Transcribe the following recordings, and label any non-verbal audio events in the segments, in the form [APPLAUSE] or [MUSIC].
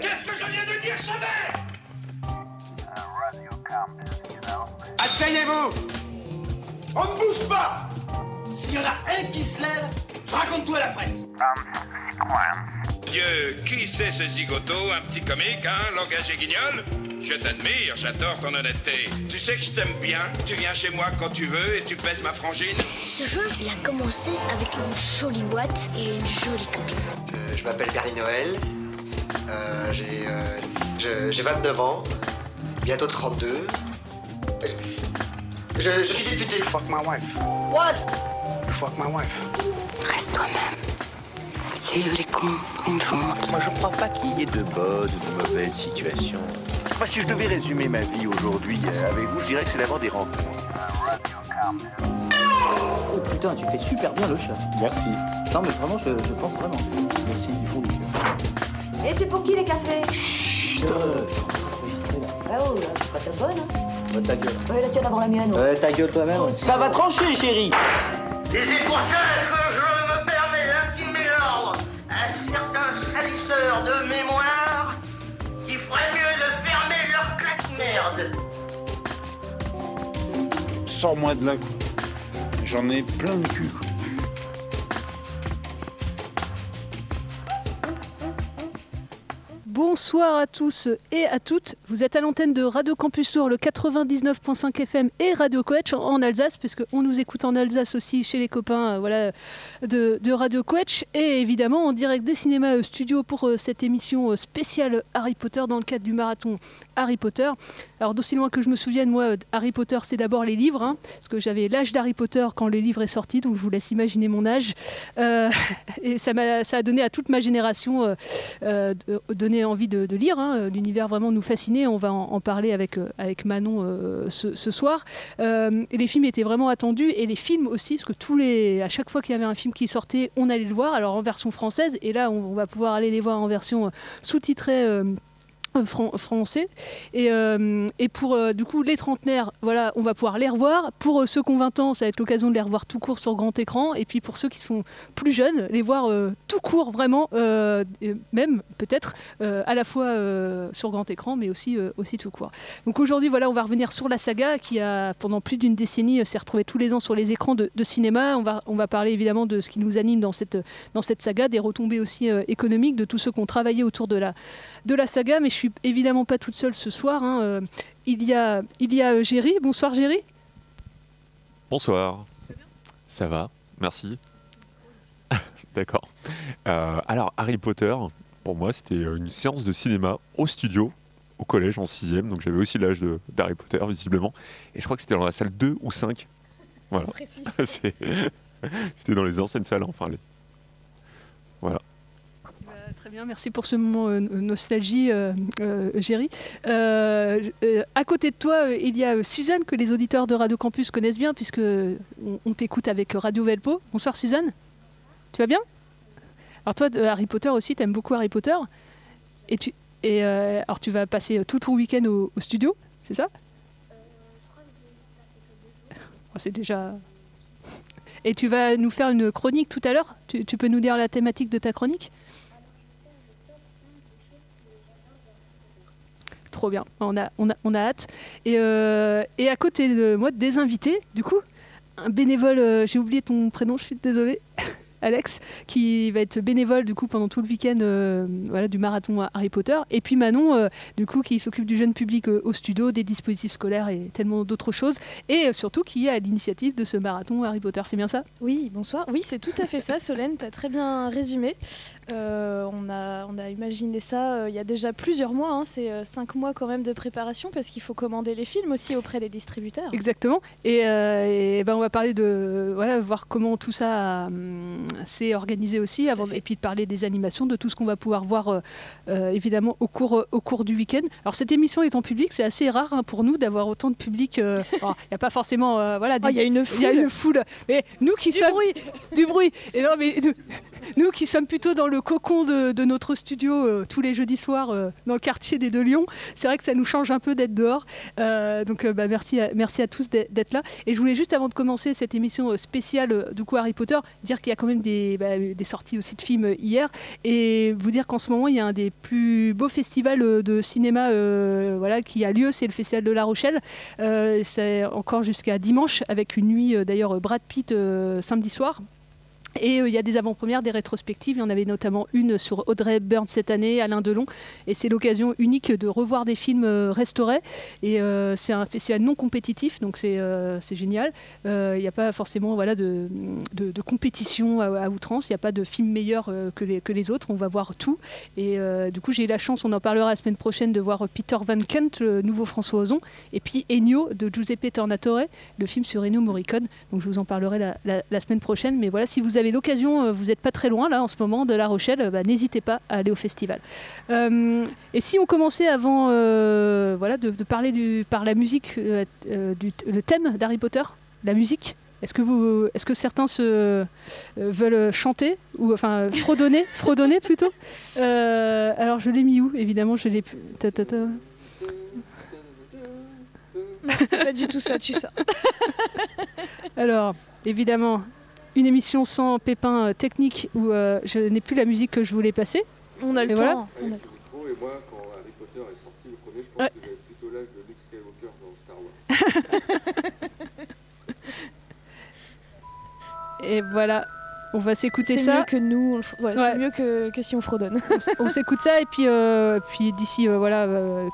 Qu'est-ce que je viens de dire, Chauvet Asseyez-vous On ne bouge pas S'il y en a un qui se lève, je raconte tout à la presse. Dieu, qui c'est ce zigoto? Un petit comique, hein Langage et guignol? Je t'admire, j'adore ton honnêteté. Tu sais que je t'aime bien, tu viens chez moi quand tu veux et tu pèses ma frangine. Ce jeu, il a commencé avec une jolie boîte et une jolie copine. Euh, je m'appelle Gary Noël. J'ai, euh, je- j'ai 29 ans. Bientôt 32. Je, je suis député. Fuck my wife. What? Fuck my wife. Reste toi-même. C'est eux les cons, ils me font honte. Moi, je crois pas qu'il y ait de bonnes ou de mauvaises situations. Moi, si je devais résumer ma vie aujourd'hui euh, avec vous, je dirais que c'est d'abord des rencontres. Oh putain, tu fais super bien le chat. Merci. Non mais vraiment, je, je pense vraiment. Merci du fond du cœur. Et c'est pour qui les cafés Chut euh, là. Ah oh, là, c'est pas ta bonne. Hein. Ouais, ta gueule. Ouais, la tienne avant la mienne. Ouais, ta gueule toi-même. Ça va trancher, chérie Et c'est pour ça que je me permets d'intimer l'ordre à certains salisseurs de mémoire qui feraient mieux de fermer leur claque-merde. Sors-moi de là. J'en ai plein le cul, quoi. Bonsoir à tous et à toutes. Vous êtes à l'antenne de Radio Campus Tour, le 99.5 FM et Radio Coach en Alsace, puisque on nous écoute en Alsace aussi chez les copains euh, voilà, de, Radio Coach. Et évidemment en direct des cinémas euh, studio pour euh, cette émission euh, spéciale Harry Potter dans le cadre du marathon Harry Potter. Alors d'aussi loin que je me souvienne, moi, Harry Potter, c'est d'abord les livres, hein, parce que j'avais l'âge d'Harry Potter quand le livre est sorti, donc je vous laisse imaginer mon âge. [LAUGHS] Et ça, m'a- ça a donné à toute ma génération donné envie de, lire. hein. L'univers vraiment nous fascinait. On va en, parler avec, euh, avec Manon euh, ce, soir. Euh, les films étaient vraiment attendus et les films aussi, parce que tous les, à chaque fois qu'il y avait un film qui sortait, on allait le voir. Alors en version française, et là on, va pouvoir aller les voir en version sous-titrée. Euh, fran- français. Et, euh, et pour euh, du coup les trentenaires voilà on va pouvoir les revoir. Pour ceux qui ont 20 ans ça va être l'occasion de les revoir tout court sur grand écran. Et puis pour ceux qui sont plus jeunes les voir tout court vraiment même peut-être à la fois sur grand écran mais aussi aussi tout court. Donc aujourd'hui voilà on va revenir sur la saga qui a pendant plus d'une décennie s'est retrouvée tous les ans sur les écrans de, de cinéma. On va on va parler évidemment de ce qui nous anime dans cette dans cette saga des retombées aussi économiques de tous ceux qui ont travaillé autour de la de la saga, mais je suis évidemment pas toute seule ce soir. hein. Euh, il y a, il y a euh, Géry. Bonsoir Géry. Bonsoir. Ça va, merci. [LAUGHS] D'accord. Euh, alors, Harry Potter, pour moi, c'était euh, une séance de cinéma au studio, au collège en 6 donc j'avais aussi l'âge de- d'Harry Potter, visiblement. Et je crois que c'était dans la salle 2 ou 5. Voilà. [LAUGHS] C'est- [LAUGHS] c'était dans les anciennes salles, enfin. Les... Voilà. Merci pour ce moment euh, nostalgie, Géry. Euh, euh, à côté de toi, il y a Suzanne, que les auditeurs de Radio Campus connaissent bien, puisque on, t'écoute avec Radio Velpo. Bonsoir Suzanne. Tu vas bien? Alors toi, Harry Potter aussi, tu aimes beaucoup Harry Potter. Et, tu, et alors tu vas passer tout ton week-end au, studio, c'est ça? Oh, C'est déjà... [LAUGHS] Et tu vas nous faire une chronique tout à l'heure? Tu peux nous dire la thématique de ta chronique? Bien, on a, hâte. Et, euh, et à côté de moi, des invités, du coup, un bénévole, euh, j'ai oublié ton prénom, je suis désolée, [LAUGHS] Alex, qui va être bénévole du coup pendant tout le week-end euh, du marathon à Harry Potter. Et puis Manon, du coup, qui s'occupe du jeune public au studio, des dispositifs scolaires et tellement d'autres choses. Et surtout qui est à l'initiative de ce marathon Harry Potter, c'est bien ça? Oui, bonsoir. Oui, c'est tout à fait ça, Solène, tu as très bien résumé. Euh, on, a, on a imaginé ça euh, il y a déjà plusieurs mois, hein, c'est euh, cinq mois quand même de préparation parce qu'il faut commander les films aussi auprès des distributeurs. Exactement. Et, et ben on va parler de voilà voir comment tout ça hum, s'est organisé aussi, avant, et puis de parler des animations, de tout ce qu'on va pouvoir voir évidemment au cours au cours du week-end. Alors cette émission est en public, c'est assez rare hein, pour nous d'avoir autant de public. [LAUGHS] Il n'y a pas forcément voilà. Ah, il y a une Il y a foule. une foule. Mais nous qui Du sommes bruit. du bruit. Et non mais nous qui sommes plutôt dans le cocon de, notre studio euh, tous les jeudis soirs euh, dans le quartier des Deux Lions, c'est vrai que ça nous change un peu d'être dehors. Euh, donc bah, merci, à, merci à tous d'être là. Et je voulais juste avant de commencer cette émission spéciale du coup Harry Potter, dire qu'il y a quand même des, bah, des sorties aussi de films hier et vous dire qu'en ce moment il y a un des plus beaux festivals de cinéma voilà, qui a lieu, c'est le Festival de La Rochelle. C'est encore jusqu'à dimanche avec une nuit d'ailleurs Brad Pitt samedi soir. Et euh, il y a des avant-premières, des rétrospectives. Il y en avait notamment une sur Audrey Byrne cette année, Alain Delon. Et c'est l'occasion unique de revoir des films euh, restaurés. Et euh, c'est un festival non compétitif, donc c'est génial. Il n'y a pas forcément voilà, de, compétition à, outrance. Il n'y a pas de film meilleur que, les, autres. On va voir tout. Et du coup, j'ai eu la chance, on en parlera la semaine prochaine, de voir Peter Van Kent, le nouveau François Ozon. Et puis Ennio de Giuseppe Tornatore, le film sur Ennio Morricone. Donc je vous en parlerai la, la- la semaine prochaine. Mais voilà, si vous avez l'occasion, euh, vous n'êtes pas très loin là en ce moment de La Rochelle, bah, n'hésitez pas à aller au festival. Euh, et si on commençait avant euh, voilà, de, de parler du, par la musique, euh, du le thème d'Harry Potter, la musique est-ce que, vous, est-ce que certains se, veulent chanter ou enfin fredonner, [LAUGHS] fredonner plutôt? Alors je l'ai mis où Évidemment, je l'ai. ta, ta, ta. Non, c'est pas du tout ça, tu ça. Alors, évidemment, une émission sans pépin euh, technique où euh, je n'ai plus la musique que je voulais passer. On a le Et temps. voilà. on a le temps. et moi, quand Harry Potter est sorti le premier, je pense Ouais. que j'avais plutôt l'âge de Luke Skywalker dans Star Wars. [LAUGHS] Et voilà, on va s'écouter C'est ça. mieux que nous, on ouais, Ouais. c'est mieux que, que si on fredonne. on on s'écoute ça et puis, euh, puis d'ici euh, voilà, euh,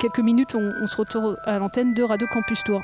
quelques minutes, on, on se retrouve à l'antenne de Radio Campus Tour.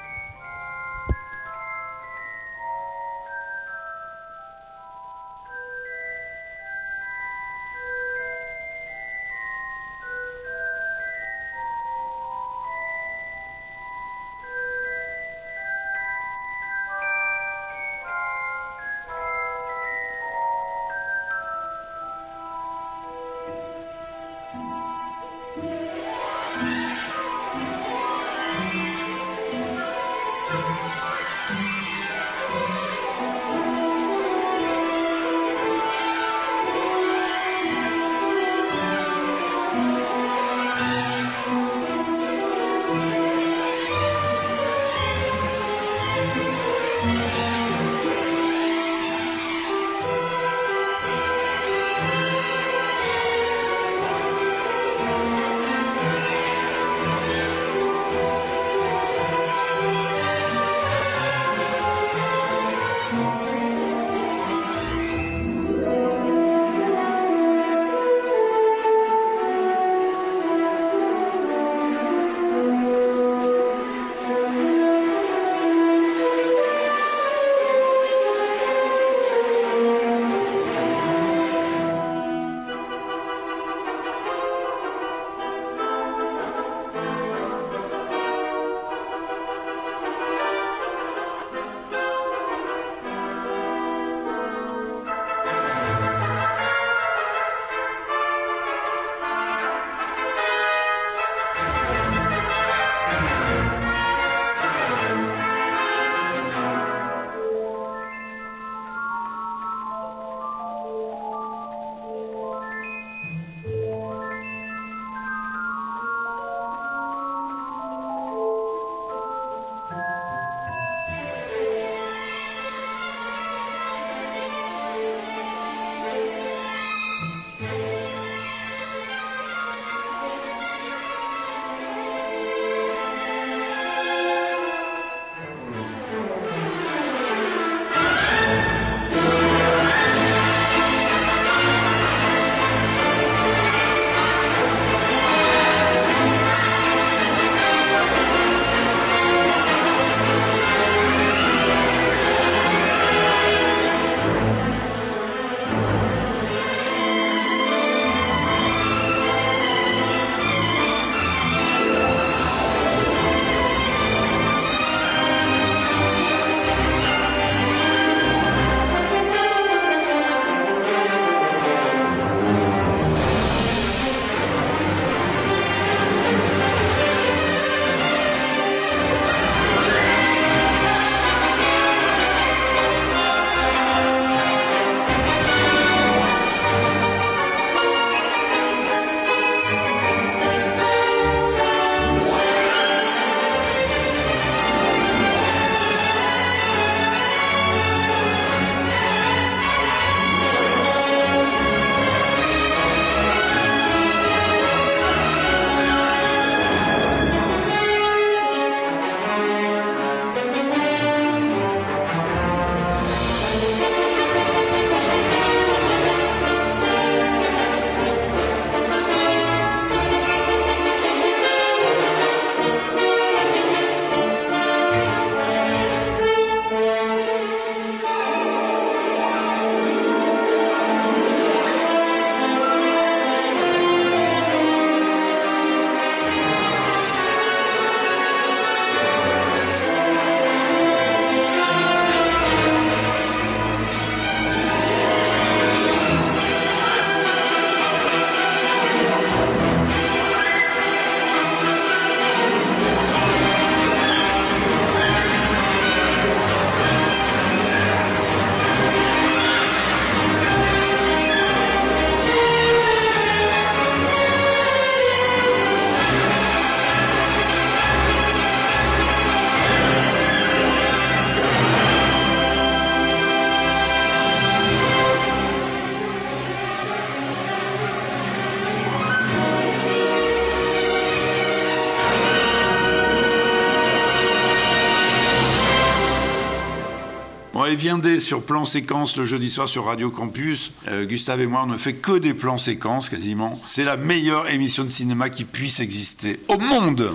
Et sur Plan Séquence le jeudi soir sur Radio Campus. Euh, Gustave et moi, on ne fait que des plans séquences quasiment. C'est la meilleure émission de cinéma qui puisse exister au monde.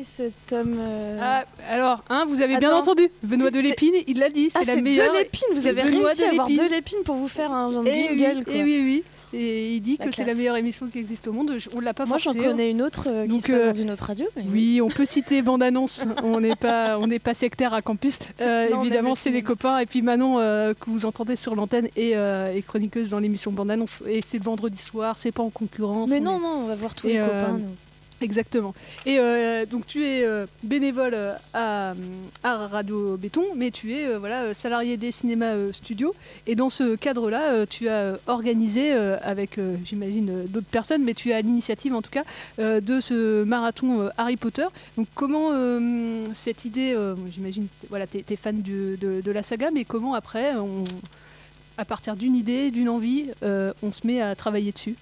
Et cet homme. euh, Ah, alors, hein, vous avez bien Attends. entendu. Benoît de Lépine, il l'a dit, Ah, c'est la c'est meilleure. de l'épine, vous avez Benoît réussi à avoir Delépine. de l'épine pour vous faire un, Eh jingle. oui, quoi. eh oui, oui. Et il dit La que c'est la meilleure émission qui existe au monde. On l'a pas Moi, j'en hein. connais une autre euh, qui Donc, se passe euh, dans une autre radio. mais Oui, on peut citer [LAUGHS] Bande Annonce. on n'est pas, on n'est pas sectaire à campus. Euh, Non, évidemment, c'est les copains. Et puis Manon, euh, que vous entendez sur l'antenne, et, et chroniqueuse dans l'émission Bande Annonce. Et c'est le vendredi soir. C'est pas en concurrence. Mais on non, est- non, on va voir tous Et, les copains. nous. Exactement. Et euh, donc tu es euh, bénévole euh, à, Radio Béton, mais tu es voilà salarié des cinémas studios. Et dans ce cadre-là, tu as organisé avec, j'imagine, d'autres personnes, mais tu as l'initiative en tout cas de ce marathon Harry Potter. Donc comment cette idée, j'imagine, voilà, tu es, fan de, la saga, mais comment après, à partir d'une idée, d'une envie, on se met à travailler dessus?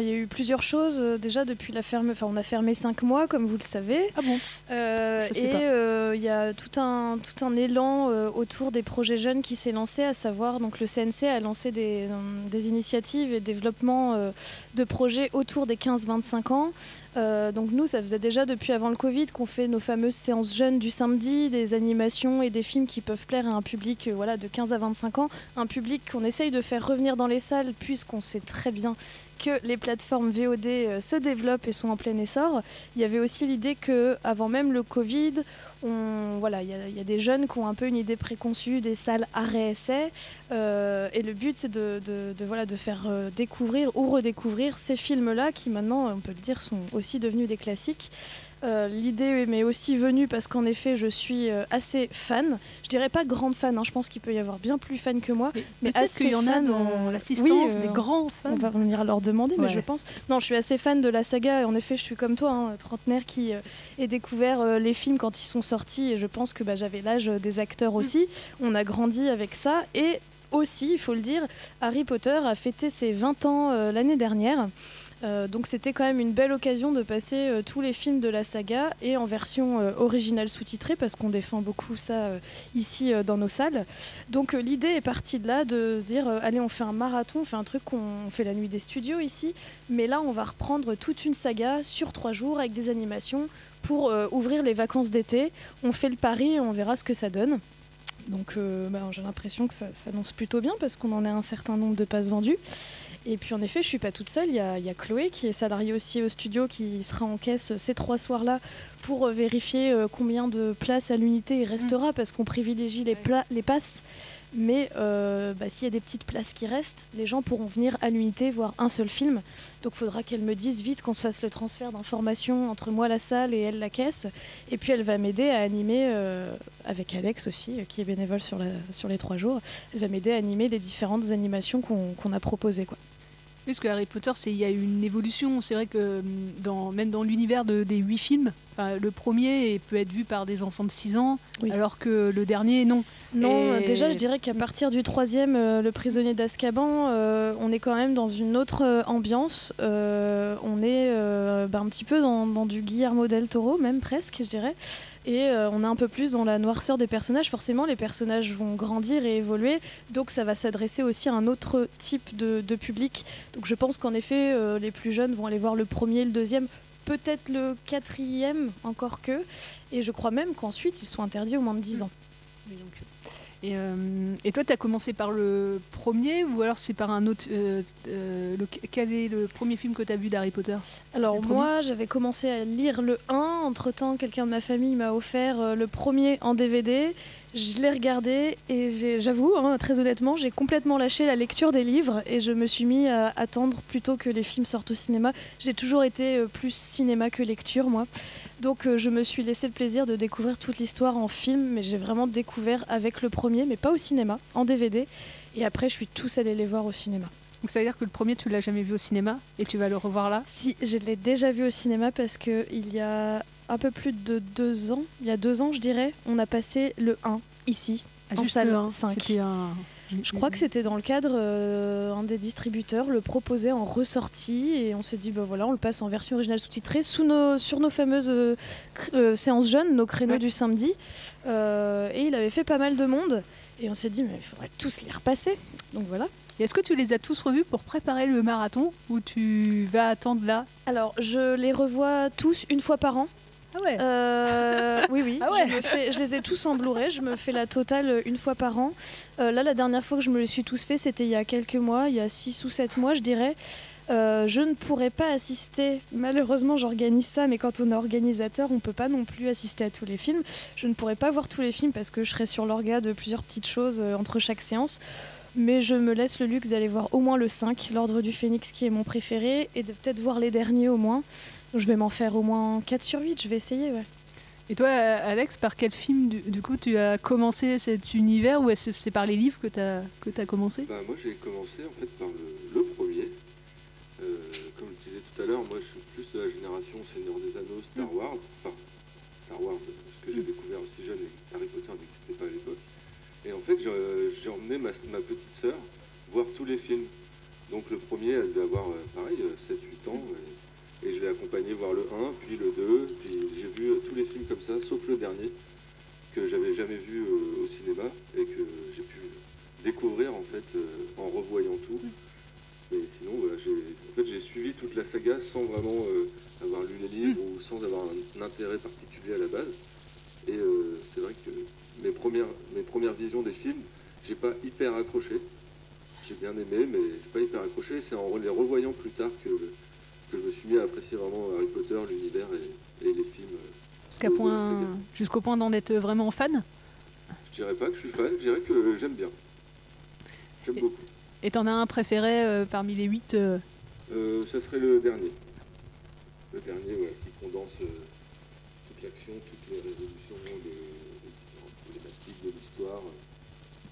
Il y a eu plusieurs choses euh, déjà depuis la ferme. Enfin, on a fermé cinq mois, comme vous le savez. Ah bon? Euh, Je sais Et pas. euh, il y a tout un, tout un élan euh, autour des projets jeunes qui s'est lancé, à savoir donc le CNC a lancé des, des initiatives et développement de projets autour des 15-25 ans. Euh, donc nous, ça faisait déjà depuis avant le Covid qu'on fait nos fameuses séances jeunes du samedi, des animations et des films qui peuvent plaire à un public euh, voilà, de 15 à 25 ans, un public qu'on essaye de faire revenir dans les salles puisqu'on sait très bien que les plateformes VOD euh, se développent et sont en plein essor. Il y avait aussi l'idée que avant même le Covid, voilà, il y, a- des jeunes qui ont un peu une idée préconçue des salles arrêt-essai. euh, et le but, c'est de, voilà, de faire euh, découvrir ou redécouvrir ces films-là qui maintenant, on peut le dire, sont aussi devenus des classiques. Euh, L'idée m'est aussi venue parce qu'en effet, je suis euh, assez fan. Je dirais pas grande fan, hein, je pense qu'il peut y avoir bien plus fan que moi. Mais Peut-être assez qu'il y en a dans euh, l'assistance, oui, des grands fans. On va venir leur demander, mais je pense. Non, je suis assez fan de la saga. Et en effet, je suis comme toi, hein, trentenaire qui ait découvert les films quand ils sont sortis. Et je pense que bah, j'avais l'âge des acteurs aussi. On a grandi avec ça. Et aussi, il faut le dire, Harry Potter a fêté ses 20 ans euh, l'année dernière. Euh, donc c'était quand même une belle occasion de passer euh, tous les films de la saga et en version euh, originale sous-titrée parce qu'on défend beaucoup ça ici dans nos salles. Donc l'idée est partie de là de se dire allez on fait un marathon, on fait un truc qu'on on fait la nuit des studios ici, mais là on va reprendre toute une saga sur trois jours avec des animations pour ouvrir les vacances d'été. On fait le pari et on verra ce que ça donne. Donc bah, j'ai l'impression que ça s'annonce plutôt bien parce qu'on en a un certain nombre de passes vendues. Et puis en effet, je suis pas toute seule. Il y a, il y a Chloé qui est salariée aussi au studio qui sera en caisse ces trois soirs-là pour euh, vérifier euh, combien de places à l'unité il restera parce qu'on privilégie les, pla- les passes. Mais euh, bah, s'il y a des petites places qui restent, les gens pourront venir à l'unité voir un seul film. Donc il faudra qu'elle me dise vite qu'on fasse le transfert d'informations entre moi la salle et elle la caisse. Et puis elle va m'aider à animer, euh, avec Alex aussi, euh, qui est bénévole sur, la- sur les trois jours, elle va m'aider à animer les différentes animations qu'on a proposées. Quoi. Parce que Harry Potter, il y a eu une évolution. C'est vrai que hum, dans, même dans l'univers de- des huit films, le premier peut être vu par des enfants de 6 ans, alors que le dernier, non. Non, Et- euh, déjà, je dirais qu'à partir du troisième, euh, Le prisonnier d'Azkaban, euh, on est quand même dans une autre ambiance. Euh, on est bah, un petit peu dans, dans du Guillermo del Toro, même presque, je dirais. Et euh, on est un peu plus dans la noirceur des personnages. Forcément, les personnages vont grandir et évoluer, donc ça va s'adresser aussi à un autre type de, de public. Donc je pense qu'en effet, euh, les plus jeunes vont aller voir le premier, le deuxième, peut-être le quatrième, encore que. Et je crois même qu'ensuite, ils sont interdits au moins de 10 ans. Et, euh, et toi, tu as commencé par le premier ou alors c'est par un autre euh, euh, le- Quel est le premier film que tu as vu d'Harry Potter? Alors moi, j'avais commencé à lire le 1. Entre-temps, quelqu'un de ma famille m'a offert le premier en DVD. Je l'ai regardé et j'avoue, hein, très honnêtement, j'ai complètement lâché la lecture des livres et je me suis mis à attendre plutôt que les films sortent au cinéma. J'ai toujours été euh, plus cinéma que lecture, moi. Donc euh, je me suis laissé le plaisir de découvrir toute l'histoire en film, mais j'ai vraiment découvert avec le premier, mais pas au cinéma, en DVD. Et après, je suis tous allés les voir au cinéma. Donc ça veut dire que le premier, tu l'as jamais vu au cinéma et tu vas le revoir là? Si, je l'ai déjà vu au cinéma parce que il y a un peu plus de deux ans, il y a deux ans je dirais, on a passé le 1 ici, Ah, en salle le un, 5. c'était un- Je crois que c'était dans le cadre, euh, un des distributeurs le proposait en ressortie et on s'est dit, bah voilà, on le passe en version originale sous-titrée sous nos, sur nos fameuses euh, euh, séances jeunes, nos créneaux Ouais. du samedi. Euh, et il avait fait pas mal de monde et on s'est dit, mais il faudrait tous les repasser. Donc voilà. Est-ce que tu les as tous revus pour préparer le marathon ou tu vas attendre là? Alors, je les revois tous une fois par an. Ah ouais Euh, oui, oui. [LAUGHS] Ah ouais. je, me fais- je les ai tous en Blu-ray. Je me fais la totale une fois par an. Euh, là, la dernière fois que je me les suis tous fait, c'était il y a quelques mois, il y a 6 ou 7 mois, je dirais. Euh, je ne pourrais pas assister, malheureusement j'organise ça, mais quand on est organisateur, on peut pas non plus assister à tous les films. Je ne pourrais pas voir tous les films parce que je serais sur l'orga de plusieurs petites choses entre chaque séance. Mais je me laisse le luxe d'aller voir au moins le 5, l'Ordre du Phénix qui est mon préféré, et de peut-être voir les derniers au moins. Je vais m'en faire au moins 4 sur 8, je vais essayer, ouais. Et toi, Alex, par quel film du, du coup tu as commencé cet univers ou est-ce que c'est par les livres que tu as, que as commencé? Bah, moi j'ai commencé en fait par le, le premier. Euh, comme je disais tout à l'heure, moi je suis plus de la génération Seigneur des Anneaux, Star Mm. Wars. Enfin, Star Wars, ce que j'ai découvert aussi jeune et Harry Potter n'existait pas à l'époque. Et en fait, j'ai emmené ma, ma petite sœur voir tous les films. Donc le premier, elle devait avoir euh, pareil, 7-8 ans. Et, et je l'ai accompagné voir le 1, puis le 2. Puis j'ai vu tous les films comme ça, sauf le dernier, que j'avais jamais vu euh, au cinéma et que j'ai pu découvrir en fait euh, en revoyant tout. Mais sinon, voilà, j'ai en fait, suivi toute la saga sans vraiment euh, avoir lu les livres ou sans avoir un, un intérêt particulier à la base. Et euh, c'est vrai que mes premières, mes premières visions des films, j'ai pas hyper accroché. J'ai bien aimé, mais j'ai pas hyper accroché. C'est en les revoyant plus tard que, que je me suis mis à apprécier vraiment Harry Potter, l'univers et, et les films. euh, point, jusqu'au point d'en être vraiment fan Je dirais pas que je suis fan, je dirais que j'aime bien. J'aime beaucoup. Et t'en as un préféré euh, parmi les huit euh, Euh, ça serait le dernier. Le dernier, ouais, qui condense euh, toute l'action, toutes les résolutions des, des différentes problématiques de l'histoire.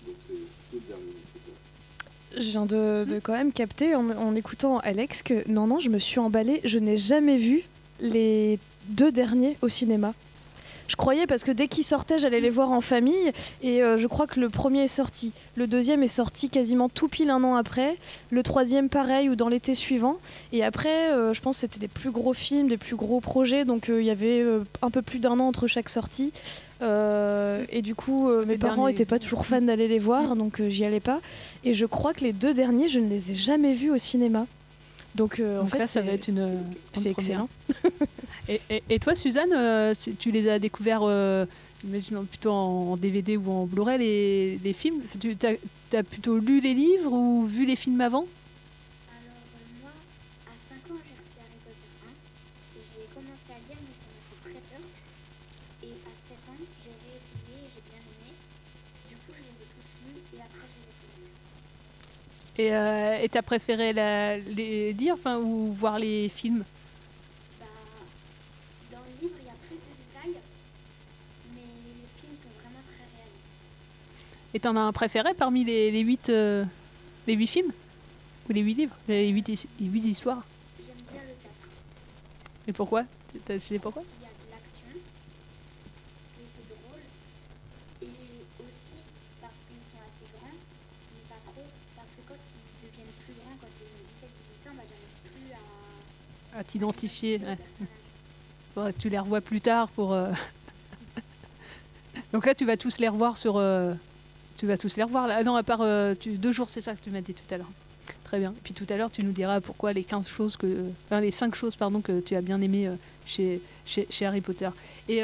Donc c'est tout le dernier. c'est ça. Je viens de, quand même capter en, écoutant Alex que non, non, je me suis emballée. Je n'ai jamais vu les deux derniers au cinéma. Je croyais parce que dès qu'ils sortaient, j'allais les voir en famille. Et euh, je crois que le premier est sorti. Le deuxième est sorti quasiment tout pile un an après. Le troisième, pareil, ou dans l'été suivant. Et après, euh, je pense que c'était des plus gros films, des plus gros projets. Donc euh, il y avait un peu plus d'un an entre chaque sortie. Euh, et du coup, euh, mes parents n'étaient pas toujours fans d'aller les voir. Donc euh, j'y allais pas. Et je crois que les deux derniers, je ne les ai jamais vus au cinéma. Donc, en Donc fait, là, ça va être une. c'est excellent. et, et- et toi, Suzanne, tu les as découverts, imaginons plutôt en, en DVD ou en Blu-ray, les, les films? Tu as, plutôt lu les livres ou vu les films avant Alors, euh, moi, à 5 ans, j'ai reçu Harry Potter 1. Et j'ai commencé à lire, mais ça m'a fait très peur. Et à 7 ans, j'ai réessayé et j'ai bien aimé. Du coup, je les ai tous lus et après, je les ai tous lus. Et euh, t'as préféré la- les lire enfin, ou voir les films? Bah, dans le livre, il y a plus de détails, mais les films sont vraiment très réalistes. Et t'en as un préféré parmi les, les, huit, euh, les huit films? Ou les huit livres? Les huit, his- les huit histoires? J'aime bien le 4. Et pourquoi? T'as décidé pourquoi Il y a de l'action, et c'est drôle. Et aussi parce qu'ils sont assez grands, mais pas trop. Parce que quand ils deviennent plus grands, quand ils ont 17-18 ans, bah, j'arrive plus à. T'identifier. tu les revois plus tard pour. euh, [LAUGHS] Donc là, tu vas tous les revoir sur. euh, Tu vas tous les revoir là. Ah non, à part euh, deux jours, c'est ça que tu m'as dit tout à l'heure. Très bien. Puis tout à l'heure, tu nous diras pourquoi les 15 choses que. Enfin, les 5 choses, pardon, que tu as bien aimées chez, chez, chez Harry Potter. Et.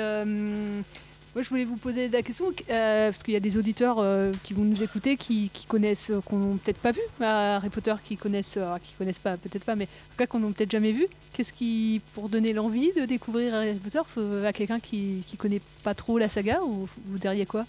Moi, je voulais vous poser la question, euh, parce qu'il y a des auditeurs euh, qui vont nous écouter, qui, connaissent, euh, qu'on n'a peut-être pas vu Harry Potter, qui connaissent, qui connaissent pas, peut-être pas, mais en tout cas qu'on n'a peut-être jamais vu. Qu'est-ce qui, pour donner l'envie de découvrir Harry Potter, à quelqu'un qui, qui connaît pas trop la saga, ou vous diriez quoi?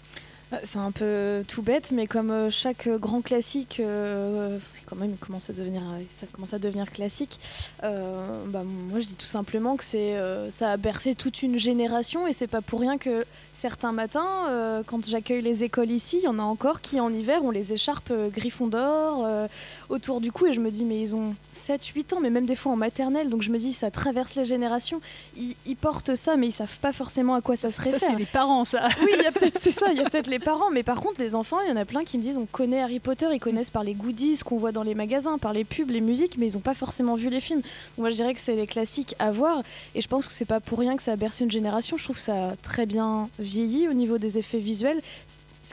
C'est un peu tout bête, mais comme euh, chaque euh, grand classique, euh, quand même commence à devenir, ça commence à devenir classique. bah, moi, je dis tout simplement que c'est, ça a bercé toute une génération, et c'est pas pour rien que certains matins, quand j'accueille les écoles ici, il y en a encore qui en hiver ont les écharpes Gryffondor, autour du cou et je me dis mais ils ont 7 8 ans mais même des fois en maternelle donc je me dis ça traverse les générations. Ils, ils portent ça mais ils savent pas forcément à quoi ça se Ça, réfère. c'est les parents, ça. Oui, il y a peut-être [LAUGHS] c'est ça, il y a peut-être les parents, mais par contre les enfants, il y en a plein qui me disent on connaît Harry Potter, ils connaissent par les goodies qu'on voit dans les magasins, par les pubs, les musiques, mais ils n'ont pas forcément vu les films. Donc moi je dirais que c'est les classiques à voir, et je pense que c'est pas pour rien que ça a bercé une génération. Je trouve ça très bien vieilli au niveau des effets visuels.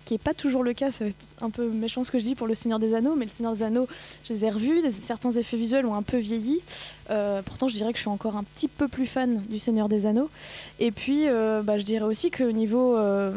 Qui n'est pas toujours le cas, être un peu méchant ce que je dis pour le Seigneur des Anneaux, mais le Seigneur des Anneaux, je les ai revus, certains effets visuels ont un peu vieilli. Euh, pourtant, je dirais que je suis encore un petit peu plus fan du Seigneur des Anneaux. Et puis, euh, bah, je dirais aussi qu'au niveau euh,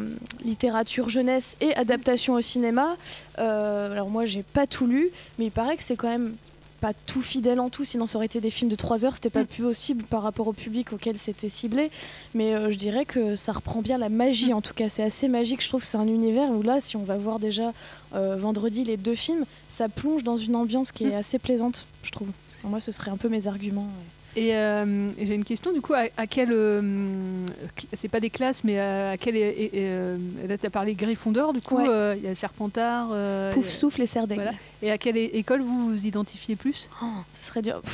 littérature jeunesse et adaptation au cinéma, alors moi, j'ai pas tout lu, mais il paraît que c'est quand même pas tout fidèle en tout, sinon ça aurait été des films de 3 heures, c'était pas plus possible par rapport au public auquel c'était ciblé. Mais euh, je dirais que ça reprend bien la magie, en tout cas, c'est assez magique. Je trouve que c'est un univers où là, si on va voir déjà euh, vendredi les deux films, ça plonge dans une ambiance qui est assez plaisante, je trouve. Pour moi, ce serait un peu mes arguments. ouais. Et, euh, et j'ai une question du coup, à, à quelle, euh, c'est pas des classes, mais à, à quelle, et- et, euh, là tu as parlé Gryffondor, du coup Ouais. euh, il y a Serpentard, euh, Pouf souffle et serre d'aigle. voilà. Et à quelle école vous vous identifiez plus? Oh, ce serait dur. [LAUGHS]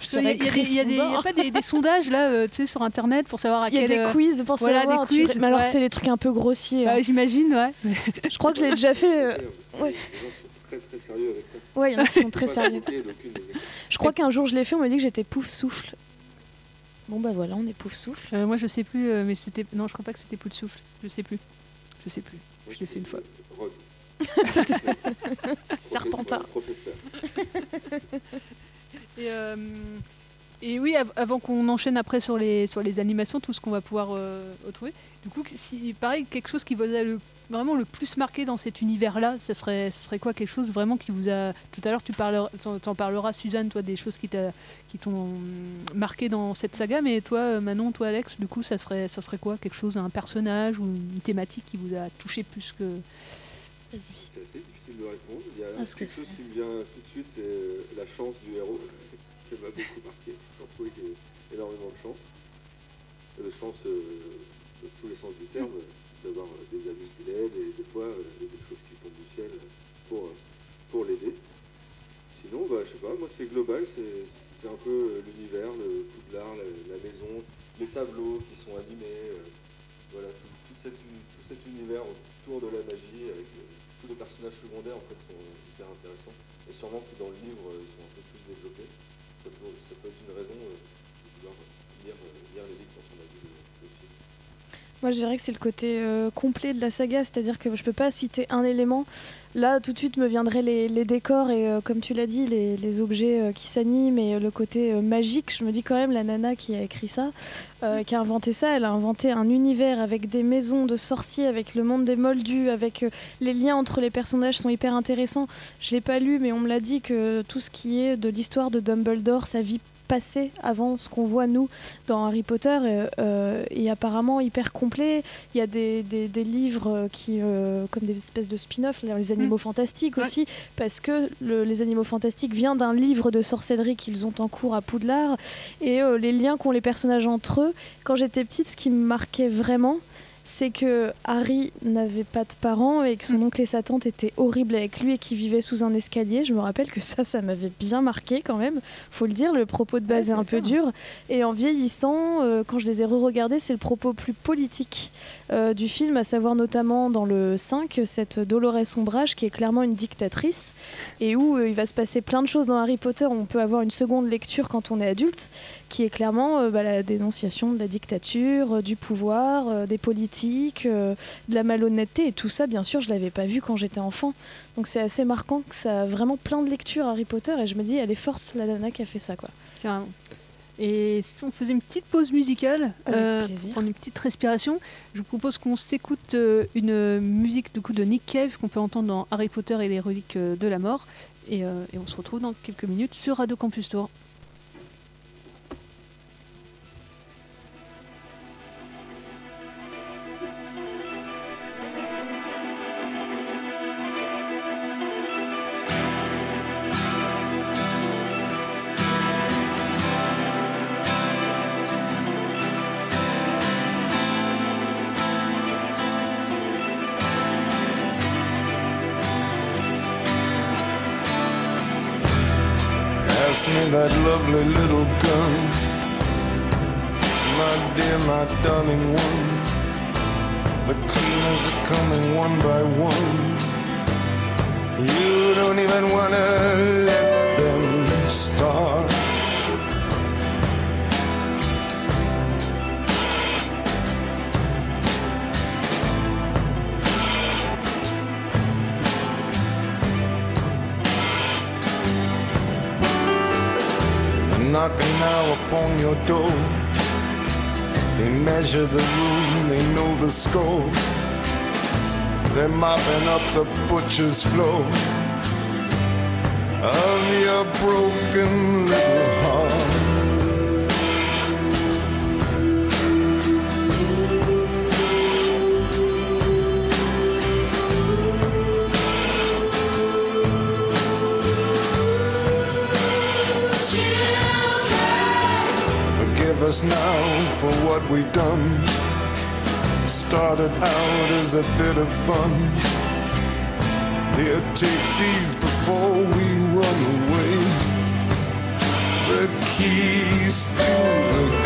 Je Il y a, il y a des- il y a des- pas sondages là, euh, tu sais, sur internet pour savoir à Il y a des euh, quiz pour voilà, savoir. des tu- quiz, Mais alors, ouais. c'est des trucs un peu grossiers. Bah, hein. J'imagine, ouais. [LAUGHS] Je crois que je l'ai déjà fait. euh, Ouais. Les gens sont très très sérieux avec ça. Ouais, il y en a qui sont très sérieux. Je crois qu'un jour je l'ai fait, on m'a dit que j'étais pouf souffle. Bon bah voilà, on est pouf souffle. Euh, moi je sais plus, euh, mais c'était. Non, je crois pas que c'était Pout de souffle. Je sais plus. Je sais plus. Je l'ai fait une fois. [LAUGHS] Serpentard. Professeur. [LAUGHS] Et, euh, et oui, av- avant qu'on enchaîne après sur les, sur les animations, tout ce qu'on va pouvoir euh, retrouver, du coup, si, pareil, quelque chose qui vous a le- vraiment le plus marqué dans cet univers-là, ça serait, ça serait quoi Quelque chose vraiment qui vous a. Tout à l'heure, tu parleras, t'en, t'en parleras, Suzanne, toi, des choses qui, t'a- qui t'ont marqué dans cette saga, mais toi, euh, Manon, toi, Alex, du coup, ça serait, ça serait quoi Quelque chose, un personnage ou une thématique qui vous a touché plus que. Vas-y. C'est assez difficile de répondre. Il y a Ah, ce que quelque chose qui me vient tout de suite, c'est euh, la chance du héros, [LAUGHS] qui m'a beaucoup marqué. J'ai trouvé qu'il y a énormément de chance. De chance euh, de tous les sens du terme, euh, d'avoir des amis qui l'aident et des fois euh, des choses qui tombent du ciel pour, euh, pour l'aider. Sinon, bah, je sais pas, moi c'est global, c'est un peu euh, l'univers, le Poudlard, la, la maison, les tableaux qui sont animés, voilà, tout, tout cet univers autour de la magie avec tous les personnages secondaires en fait sont hyper intéressants et sûrement que dans le livre ils sont un peu plus développés. Ça peut, ça peut être une raison de vouloir lire, lire les livres quand on a vu le, le film. Moi, je dirais que c'est le côté euh, complet de la saga, c'est-à-dire que je peux pas citer un élément. Là, tout de suite, me viendraient les, les décors et, euh, comme tu l'as dit, les, les objets euh, qui s'animent et le côté magique. Je me dis quand même, la nana qui a écrit ça, qui a inventé ça, elle a inventé un univers avec des maisons de sorciers, avec le monde des moldus, avec les liens entre les personnages sont hyper intéressants. Je l'ai pas lu, mais on me l'a dit que tout ce qui est de l'histoire de Dumbledore, sa vie passée avant ce qu'on voit nous dans Harry Potter euh, est apparemment hyper complet. Il y a des, des- des livres qui, euh, comme des espèces de spin-off, les animaux fantastiques aussi, parce que le- les animaux fantastiques vient d'un livre de sorcellerie qu'ils ont en cours à Poudlard et euh, les liens qu'ont les personnages entre eux. Quand j'étais petite, ce qui me marquait vraiment, c'est que Harry n'avait pas de parents et que son oncle et sa tante étaient horribles avec lui et qu'ils vivaient sous un escalier. Je me rappelle que ça, ça m'avait bien marqué quand même. Faut le dire, le propos de base est un peu dur. Et en vieillissant, euh, quand je les ai re-regardés, c'est le propos plus politique euh, du film, à savoir notamment dans le 5, cette Dolores Sombrage qui est clairement une dictatrice et où euh, il va se passer plein de choses dans Harry Potter. On peut avoir une seconde lecture quand on est adulte, qui est clairement euh, bah, la dénonciation de la dictature, euh, du pouvoir, euh, des politiques, de la malhonnêteté et tout ça. Bien sûr, je l'avais pas vu quand j'étais enfant, donc c'est assez marquant que ça a vraiment plein de lectures Harry Potter et je me dis elle est forte la nana qui a fait ça quoi. Carrément. Et si on faisait une petite pause musicale, euh, prendre une petite respiration, je vous propose qu'on s'écoute euh, une musique du coup de Nick Cave qu'on peut entendre dans Harry Potter et les reliques de la mort. Et, euh, et on se retrouve dans quelques minutes sur Radio Campus Tour. Dear, my darling one. The cleaners are coming one by one. You don't even wanna let them start. They're knocking now upon your door. They measure the room, they know the score. They're mopping up the butcher's floor of your broken little heart. Us now for what we've done. Started out as a bit of fun. Here, take these before we run away. The keys to the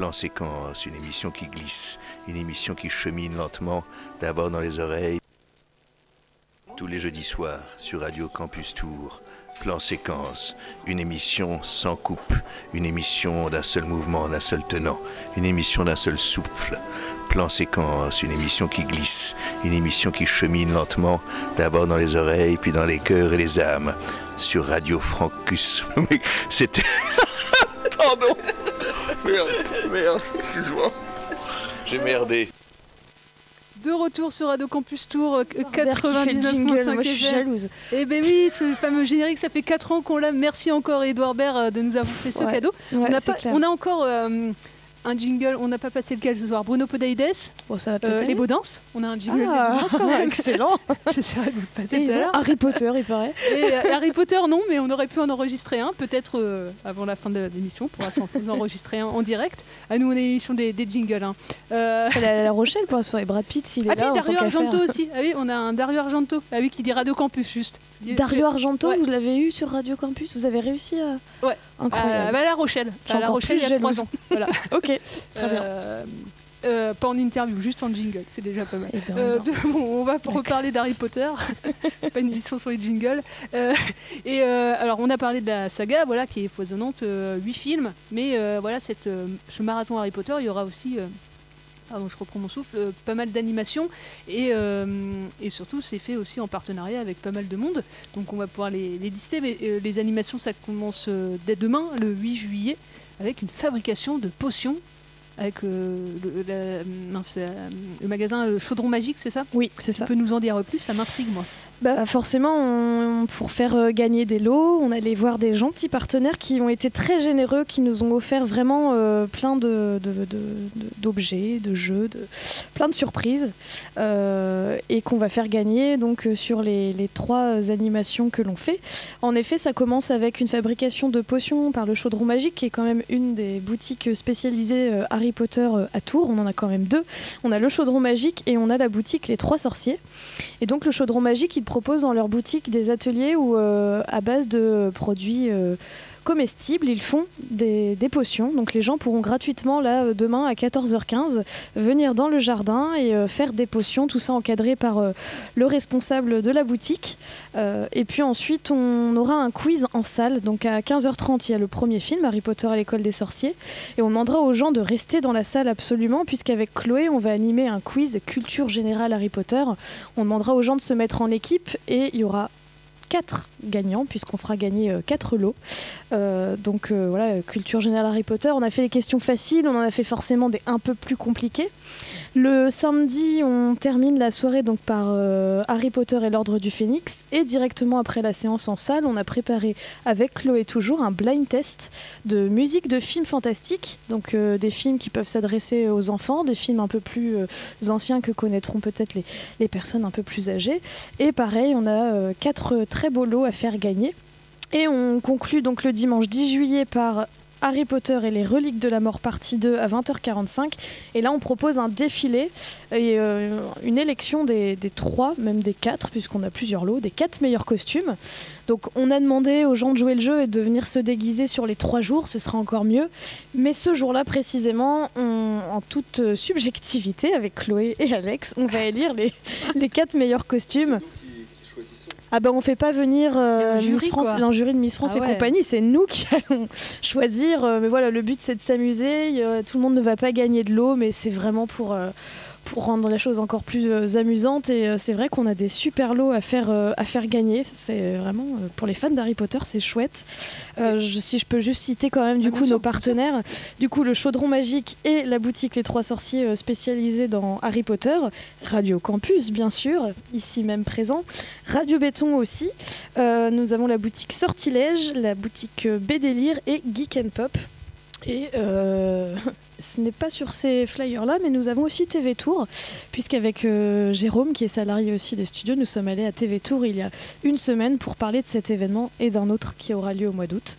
Plan séquence, une émission qui glisse, une émission qui chemine lentement, d'abord dans les oreilles, tous les jeudis soirs sur Radio Campus Tour. Plan séquence, une émission sans coupe, une émission d'un seul mouvement, d'un seul tenant, une émission d'un seul souffle. Plan séquence, une émission qui glisse, une émission qui chemine lentement, d'abord dans les oreilles, puis dans les cœurs et les âmes, sur Radio Francus. [LAUGHS] C'était. [LAUGHS] Pardon Merde, merde, excuse-moi. J'ai merdé. De retour sur Radio Campus Tour euh, Norbert qui fait le jingle, moi, je suis 99.5 jalouse. Eh ben oui, ce fameux générique, ça fait 4 ans qu'on l'a. Merci encore Edouard Baird euh, de nous avoir fait ce Ouais. cadeau. Ouais, on, a c'est pas- clair. on a encore euh, un jingle. On n'a pas passé lequel ce soir Bruno Podaides. Bon, ça va Euh, les Baudins. On a un jingle Ah, des Baudins quand même. [LAUGHS] excellent. [LAUGHS] J'essaierai de passer Et tout à. Harry Potter, il paraît. [LAUGHS] Et, euh, Harry Potter, non, mais on aurait pu en enregistrer un, peut-être euh, avant la fin de l'émission. On pourra s'en vous enregistrer un en direct. À nous, on est l'émission des, des jingles. hein. Euh, Elle est à La Rochelle pour la soirée. Brad Pitt, s'il est Ah, puis là, on Dario Argento aussi. Ah oui, on a un Dario Argento. Ah oui, qui dit Radio Campus, juste. Dario Argento, Ouais. vous l'avez eu sur Radio Campus Vous avez réussi à. Ouais. Incroyable. Euh, bah, à La Rochelle. À La Rochelle, il y a trois ans. Voilà. [LAUGHS] ok, très bien. Euh, euh, pas en interview, juste en jingle, c'est déjà pas mal. Eh ben, Euh, alors. de- bon, on va reparler d'Harry Potter, [LAUGHS] pas une émission sur les jingles. Euh, et alors, on a parlé de la saga, voilà, qui est foisonnante, euh, huit films, mais voilà, cette, ce marathon Harry Potter, il y aura aussi. Pardon, je reprends mon souffle, euh, pas mal d'animations et, euh, et surtout c'est fait aussi en partenariat avec pas mal de monde. Donc on va pouvoir les, les lister, mais euh, les animations ça commence dès demain, le 8 juillet, avec une fabrication de potions avec euh, le, la- mince, euh, le magasin Le Chaudron Magique, c'est ça? Oui, c'est ça. Tu peux nous en dire plus? Ça m'intrigue, moi. Bah forcément, pour faire euh, gagner des lots, on allait voir des gentils partenaires qui ont été très généreux, qui nous ont offert vraiment euh, plein d'objets, de, jeux, de, plein de surprises, euh, et qu'on va faire gagner donc sur les, les trois animations que l'on fait. En effet, ça commence avec une fabrication de potions par le Chaudron Magique, qui est quand même une des boutiques spécialisées Harry Potter à Tours. On en a quand même deux. On a le Chaudron Magique et on a la boutique Les Trois Sorciers. Et donc le Chaudron Magique, ils proposent dans leur boutique des ateliers où, euh, à base de produits euh, comestibles, ils font des, potions. Donc les gens pourront gratuitement, là, euh, demain à 14h15, venir dans le jardin et euh, faire des potions, tout ça encadré par euh, le responsable de la boutique. Et puis ensuite, on aura un quiz en salle. Donc à 15h30, il y a le premier film, Harry Potter à l'école des sorciers. Et on demandera aux gens de rester dans la salle absolument, puisqu'avec Chloé, on va animer un quiz culture générale Harry Potter. On demandera aux gens de se mettre en équipe et il y aura quatre gagnants puisqu'on fera gagner euh, quatre lots. Euh, donc euh, voilà, euh, culture générale Harry Potter. On a fait des questions faciles, on en a fait forcément des un peu plus compliquées. Le samedi, on termine la soirée donc par euh, Harry Potter et l'Ordre du Phénix et directement après la séance en salle, on a préparé avec Chloé toujours un blind test de musique de films fantastiques, donc euh, des films qui peuvent s'adresser aux enfants, des films un peu plus euh, anciens que connaîtront peut-être les, les personnes un peu plus âgées. Et pareil, on a euh, quatre très beaux lots à faire gagner. Et on conclut donc le dimanche 10 juillet par Harry Potter et les reliques de la mort partie 2 à 20h45. Et là, on propose un défilé et euh, une élection des, trois, même des quatre, puisqu'on a plusieurs lots, des quatre meilleurs costumes. Donc, on a demandé aux gens de jouer le jeu et de venir se déguiser sur les trois jours, ce sera encore mieux. Mais ce jour-là, précisément, en toute euh, subjectivité, avec Chloé et Alex, on va élire les, [LAUGHS] les quatre meilleurs costumes. Ah ben on fait pas venir euh, jury, Miss France, de Miss France Ah et ouais. compagnie, c'est nous qui [LAUGHS] allons choisir. euh, mais voilà, le but c'est de s'amuser. Tout le monde ne va pas gagner de l'eau, mais c'est vraiment pour euh, pour rendre la chose encore plus euh, amusante. Et euh, c'est vrai qu'on a des super lots à faire euh, à faire gagner. C'est vraiment pour les fans d'Harry Potter, c'est chouette. Je- si je peux juste citer quand même du Ah, coup sûr, nos partenaires, du coup le Chaudron Magique et la boutique Les Trois Sorciers spécialisés dans Harry Potter, Radio Campus bien sûr, ici même présent, Radio Béton aussi. Euh, nous avons la boutique Sortilège, la boutique Bédélire et Geek and Pop. Et euh, [LAUGHS] ce n'est pas sur ces flyers-là, mais nous avons aussi TV Tour, puisqu'avec euh, Jérôme, qui est salarié aussi des studios, nous sommes allés à TV Tour il y a une semaine pour parler de cet événement et d'un autre qui aura lieu au mois d'août.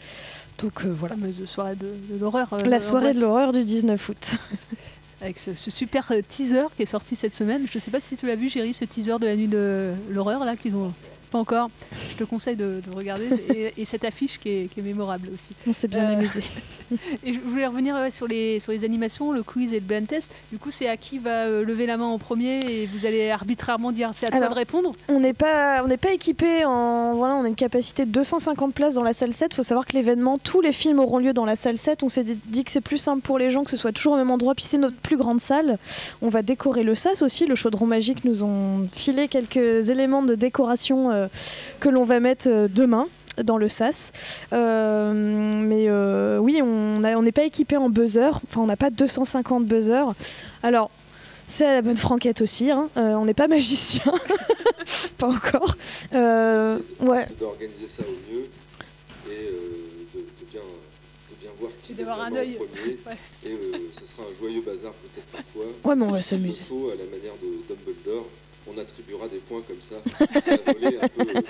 Donc euh, voilà. fameuse soirée de, de l'horreur. La soirée de l'horreur du 19 août. [LAUGHS] Avec ce, ce super teaser qui est sorti cette semaine. Je sais pas si tu l'as vu, Géry, ce teaser de la nuit de l'horreur, là, qu'ils ont. Pas encore. Je te conseille de, de regarder. Et, et cette affiche qui est, qui est mémorable aussi. On s'est bien Euh, amusé. [LAUGHS] Et je voulais revenir ouais, sur, les, sur les animations, le quiz et le blind test. Du coup, c'est à qui va euh, lever la main en premier et vous allez arbitrairement dire c'est à toi Alors, de répondre On n'est pas, on n'est pas équipé en, voilà, on a une capacité de 250 places dans la salle 7. Il faut savoir que l'événement, tous les films auront lieu dans la salle 7. On s'est dit- dit que c'est plus simple pour les gens que ce soit toujours au même endroit. Puis c'est notre plus grande salle. On va décorer le sas aussi. Le chaudron magique nous ont filé quelques éléments de décoration euh, que l'on va mettre euh, demain dans le sas. Euh, mais euh, oui, on n'est pas équipé en buzzer. Enfin, on n'a pas 250 buzzers. Alors. C'est à la bonne franquette aussi, hein. Euh, on n'est pas [LAUGHS] magicien, [LAUGHS] pas encore. Euh, ouais, d'organiser ça au mieux et euh, de, de bien euh, c'est bien voir qui va un œil. premier. [LAUGHS] Ouais. Et euh, ce sera un joyeux bazar peut-être parfois. Ouais, mais on va s'amuser. à la manière de Dumbledore, on attribuera des points comme ça. peu, euh,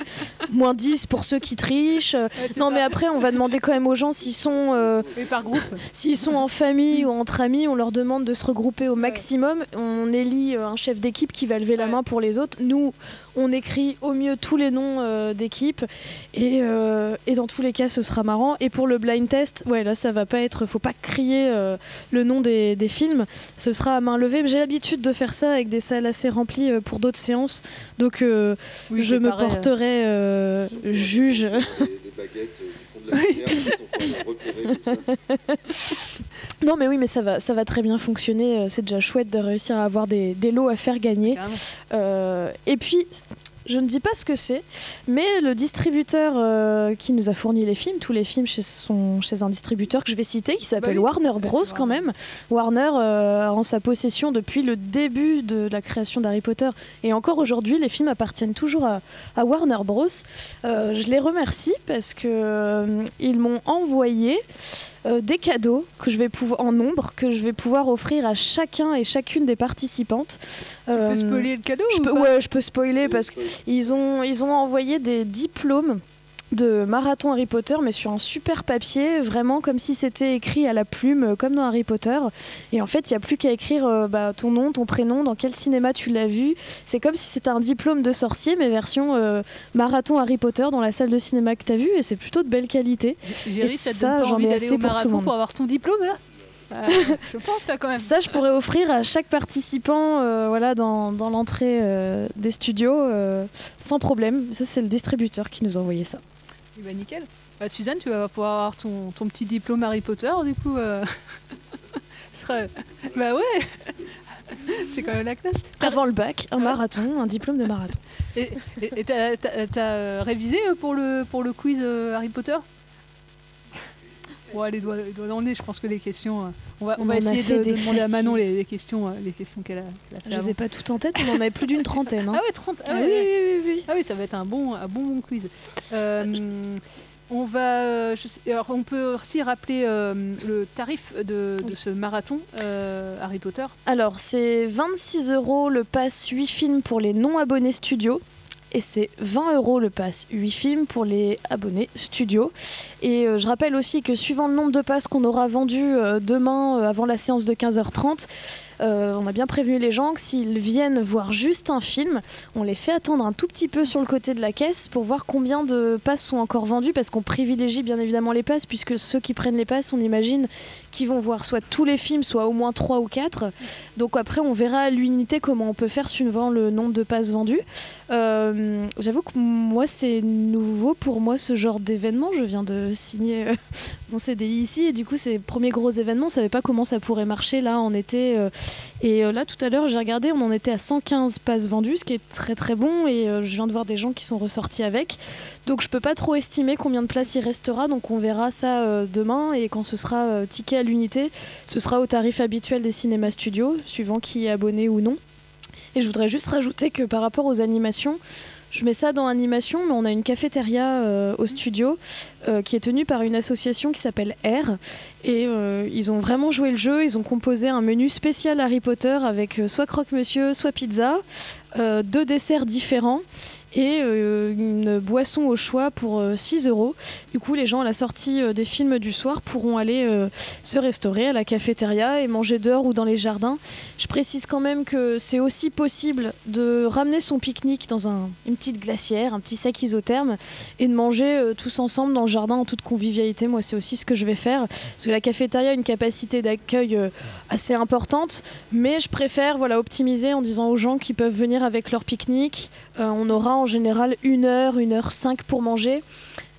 Moins 10 pour ceux qui trichent. non, mais après, on va demander quand même aux gens s'ils sont. euh, par groupe. S'ils sont en famille ou entre amis, on leur demande de se regrouper au maximum. On élit euh, un chef d'équipe qui va lever la main pour les autres. Nous, on écrit au mieux tous les noms euh, d'équipe. Et, euh, et dans tous les cas, ce sera marrant. Et pour le blind test, ouais, là, ça va pas être. Faut pas crier euh, le nom des, des films. Ce sera à main levée. J'ai l'habitude de faire ça avec des salles assez remplies euh, pour d'autres séances. Donc, euh, Oui, je me pareil, porterai euh, juge. euh. [LAUGHS] Non mais oui mais ça va, ça va très bien fonctionner. Euh, C'est déjà chouette de réussir à avoir des, des lots à faire gagner. Euh, et puis je ne dis pas ce que c'est, mais le distributeur euh, qui nous a fourni les films, tous les films chez, son, chez un distributeur que je vais citer, qui s'appelle Warner Bros quand même. Warner euh, a en sa possession depuis le début de la création d'Harry Potter et encore aujourd'hui les films appartiennent toujours à, à Warner Bros. Euh, je les remercie parce que ils m'ont envoyé euh, des cadeaux que je vais pouvoir en nombre que je vais pouvoir offrir à chacun et chacune des participantes. Tu peux Euh, spoiler le cadeau je ou peux, pas Ouais, je peux spoiler parce qu'ils ont ils ont envoyé des diplômes de marathon Harry Potter, mais sur un super papier, vraiment comme si c'était écrit à la plume, euh, comme dans Harry Potter. Et en fait, il n'y a plus qu'à écrire euh, bah, ton nom, ton prénom, dans quel cinéma tu l'as vu. C'est comme si c'était un diplôme de sorcier, mais version euh, marathon Harry Potter dans la salle de cinéma que tu as vu, et c'est plutôt de belle qualité. Et ça pas j'en ai d'aller assez au pour tout marathon monde. pour avoir ton diplôme là? Euh, [LAUGHS] Je pense là quand même. Ça, je pourrais offrir à chaque participant euh, voilà, dans, dans l'entrée euh, des studios sans problème. Ça, c'est le distributeur qui nous a envoyé ça. Eh ben, nickel. Bah, Suzanne, tu vas pouvoir avoir ton, ton petit diplôme Harry Potter du coup. euh. [LAUGHS] Sera- Bah ouais [LAUGHS] C'est quand même la classe. Avant le bac, un marathon, un diplôme de marathon. Et t'as, euh, révisé euh, pour le, pour le quiz euh, Harry Potter? Ouais, les doigts, les doigts dans le nez, je pense que les questions. euh, on va, on On va essayer de, de demander à Manon les, les questions euh, les questions qu'elle a, qu'elle a fait Je les avant. ai pas toutes en tête, on en avait plus d'une trentaine. hein. Ah ouais, 30 ah Ah oui, ouais. oui, oui, Ah oui, ça va être un bon, un bon, bon quiz. Euh, on va, euh, je sais- alors on peut aussi rappeler euh, le tarif de, de ce marathon euh, Harry Potter. Alors, c'est 26 euros le pass 8 films pour les non-abonnés studio. Et c'est 20 euros le pass 8 films pour les abonnés studio. Et euh, je rappelle aussi que suivant le nombre de passes qu'on aura vendus euh, demain euh, avant la séance de 15h30, euh, on a bien prévenu les gens que s'ils viennent voir juste un film, on les fait attendre un tout petit peu sur le côté de la caisse pour voir combien de passes sont encore vendues parce qu'on privilégie bien évidemment les passes puisque ceux qui prennent les passes, on imagine qu'ils vont voir soit tous les films, soit au moins 3 ou 4. Donc après, on verra à l'unité comment on peut faire suivant le nombre de passes vendues. Euh, J'avoue que moi, c'est nouveau pour moi ce genre d'événement. Je viens de signer euh, mon CDI ici et du coup, c'est premier gros événement. On savait pas comment ça pourrait marcher là en été. Et euh, là, tout à l'heure, j'ai regardé, on en était à 115 passes vendues, ce qui est très très bon. Et euh, je viens de voir des gens qui sont ressortis avec. Donc je peux pas trop estimer combien de places il restera. Donc on verra ça euh, demain et quand ce sera ticket à l'unité, ce sera au tarif habituel des cinémas studios, suivant qui est abonné ou non. Et je voudrais juste rajouter que par rapport aux animations, je mets ça dans animation, mais on a une cafétéria euh, au studio euh, qui est tenue par une association qui s'appelle R. Et euh, ils ont vraiment joué le jeu. Ils ont composé un menu spécial Harry Potter avec soit croque-monsieur, soit pizza, deux desserts différents et euh, une boisson au choix pour euh, 6 euros. Du coup, les gens à la sortie euh, des films du soir pourront aller euh, se restaurer à la cafétéria et manger dehors ou dans les jardins. Je précise quand même que c'est aussi possible de ramener son pique-nique dans un- une petite glacière, un petit sac isotherme et de manger euh, tous ensemble dans le jardin en toute convivialité. Moi, c'est aussi ce que je vais faire parce que la cafétéria a une capacité d'accueil euh, assez importante, mais je préfère voilà, optimiser en disant aux gens qui peuvent venir avec leur pique-nique. Euh, on aura en général une heure, une heure cinq pour manger.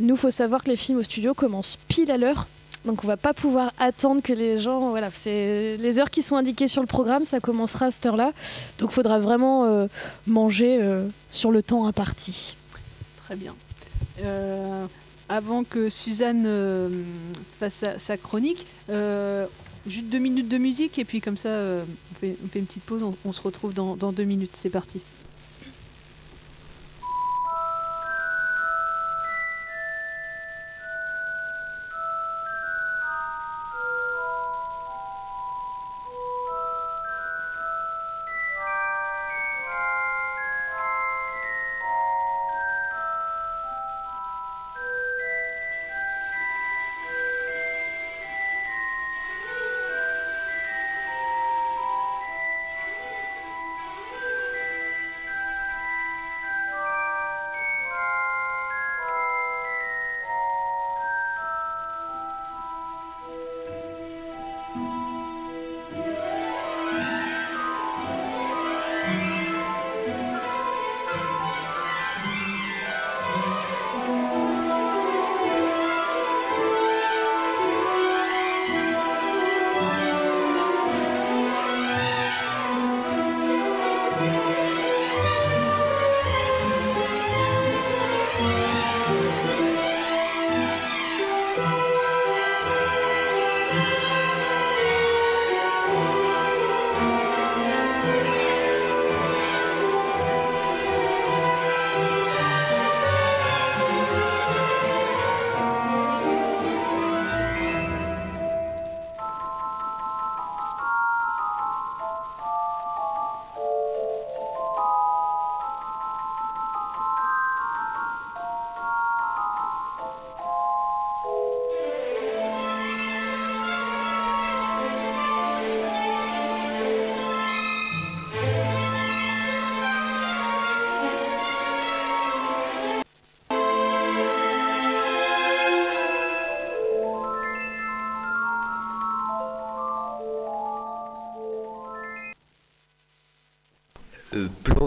Nous, faut savoir que les films au studio commencent pile à l'heure. Donc on va pas pouvoir attendre que les gens, voilà, c'est les heures qui sont indiquées sur le programme, ça commencera à cette heure-là. Donc il faudra vraiment euh, manger euh, sur le temps imparti. Très bien. Avant que Suzanne fasse sa, chronique, juste deux minutes de musique et puis comme ça, on, fait, une petite pause. On, se retrouve dans deux minutes. C'est parti.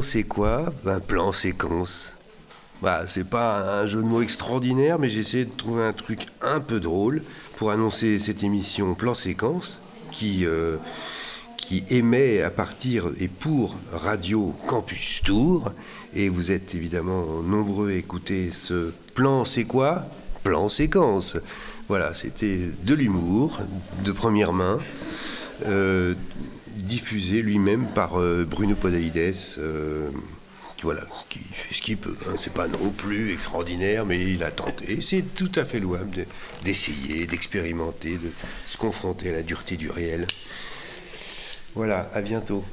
C'est quoi? Un plan séquence. Bah, c'est pas un jeu de mots extraordinaire, mais j'ai essayé de trouver un truc un peu drôle pour annoncer cette émission Plan séquence qui, euh, qui émet à partir et pour Radio Campus Tour. Et vous êtes évidemment nombreux à écouter ce plan c'est quoi? Plan séquence. Voilà, c'était de l'humour de première main. euh, diffusé lui-même par euh, Bruno Podalides, euh, qui, fait ce qu'il peut. hein. C'est pas non plus extraordinaire, mais il a tenté. C'est tout à fait louable de- d'essayer, d'expérimenter, de se confronter à la dureté du réel. Voilà, à bientôt.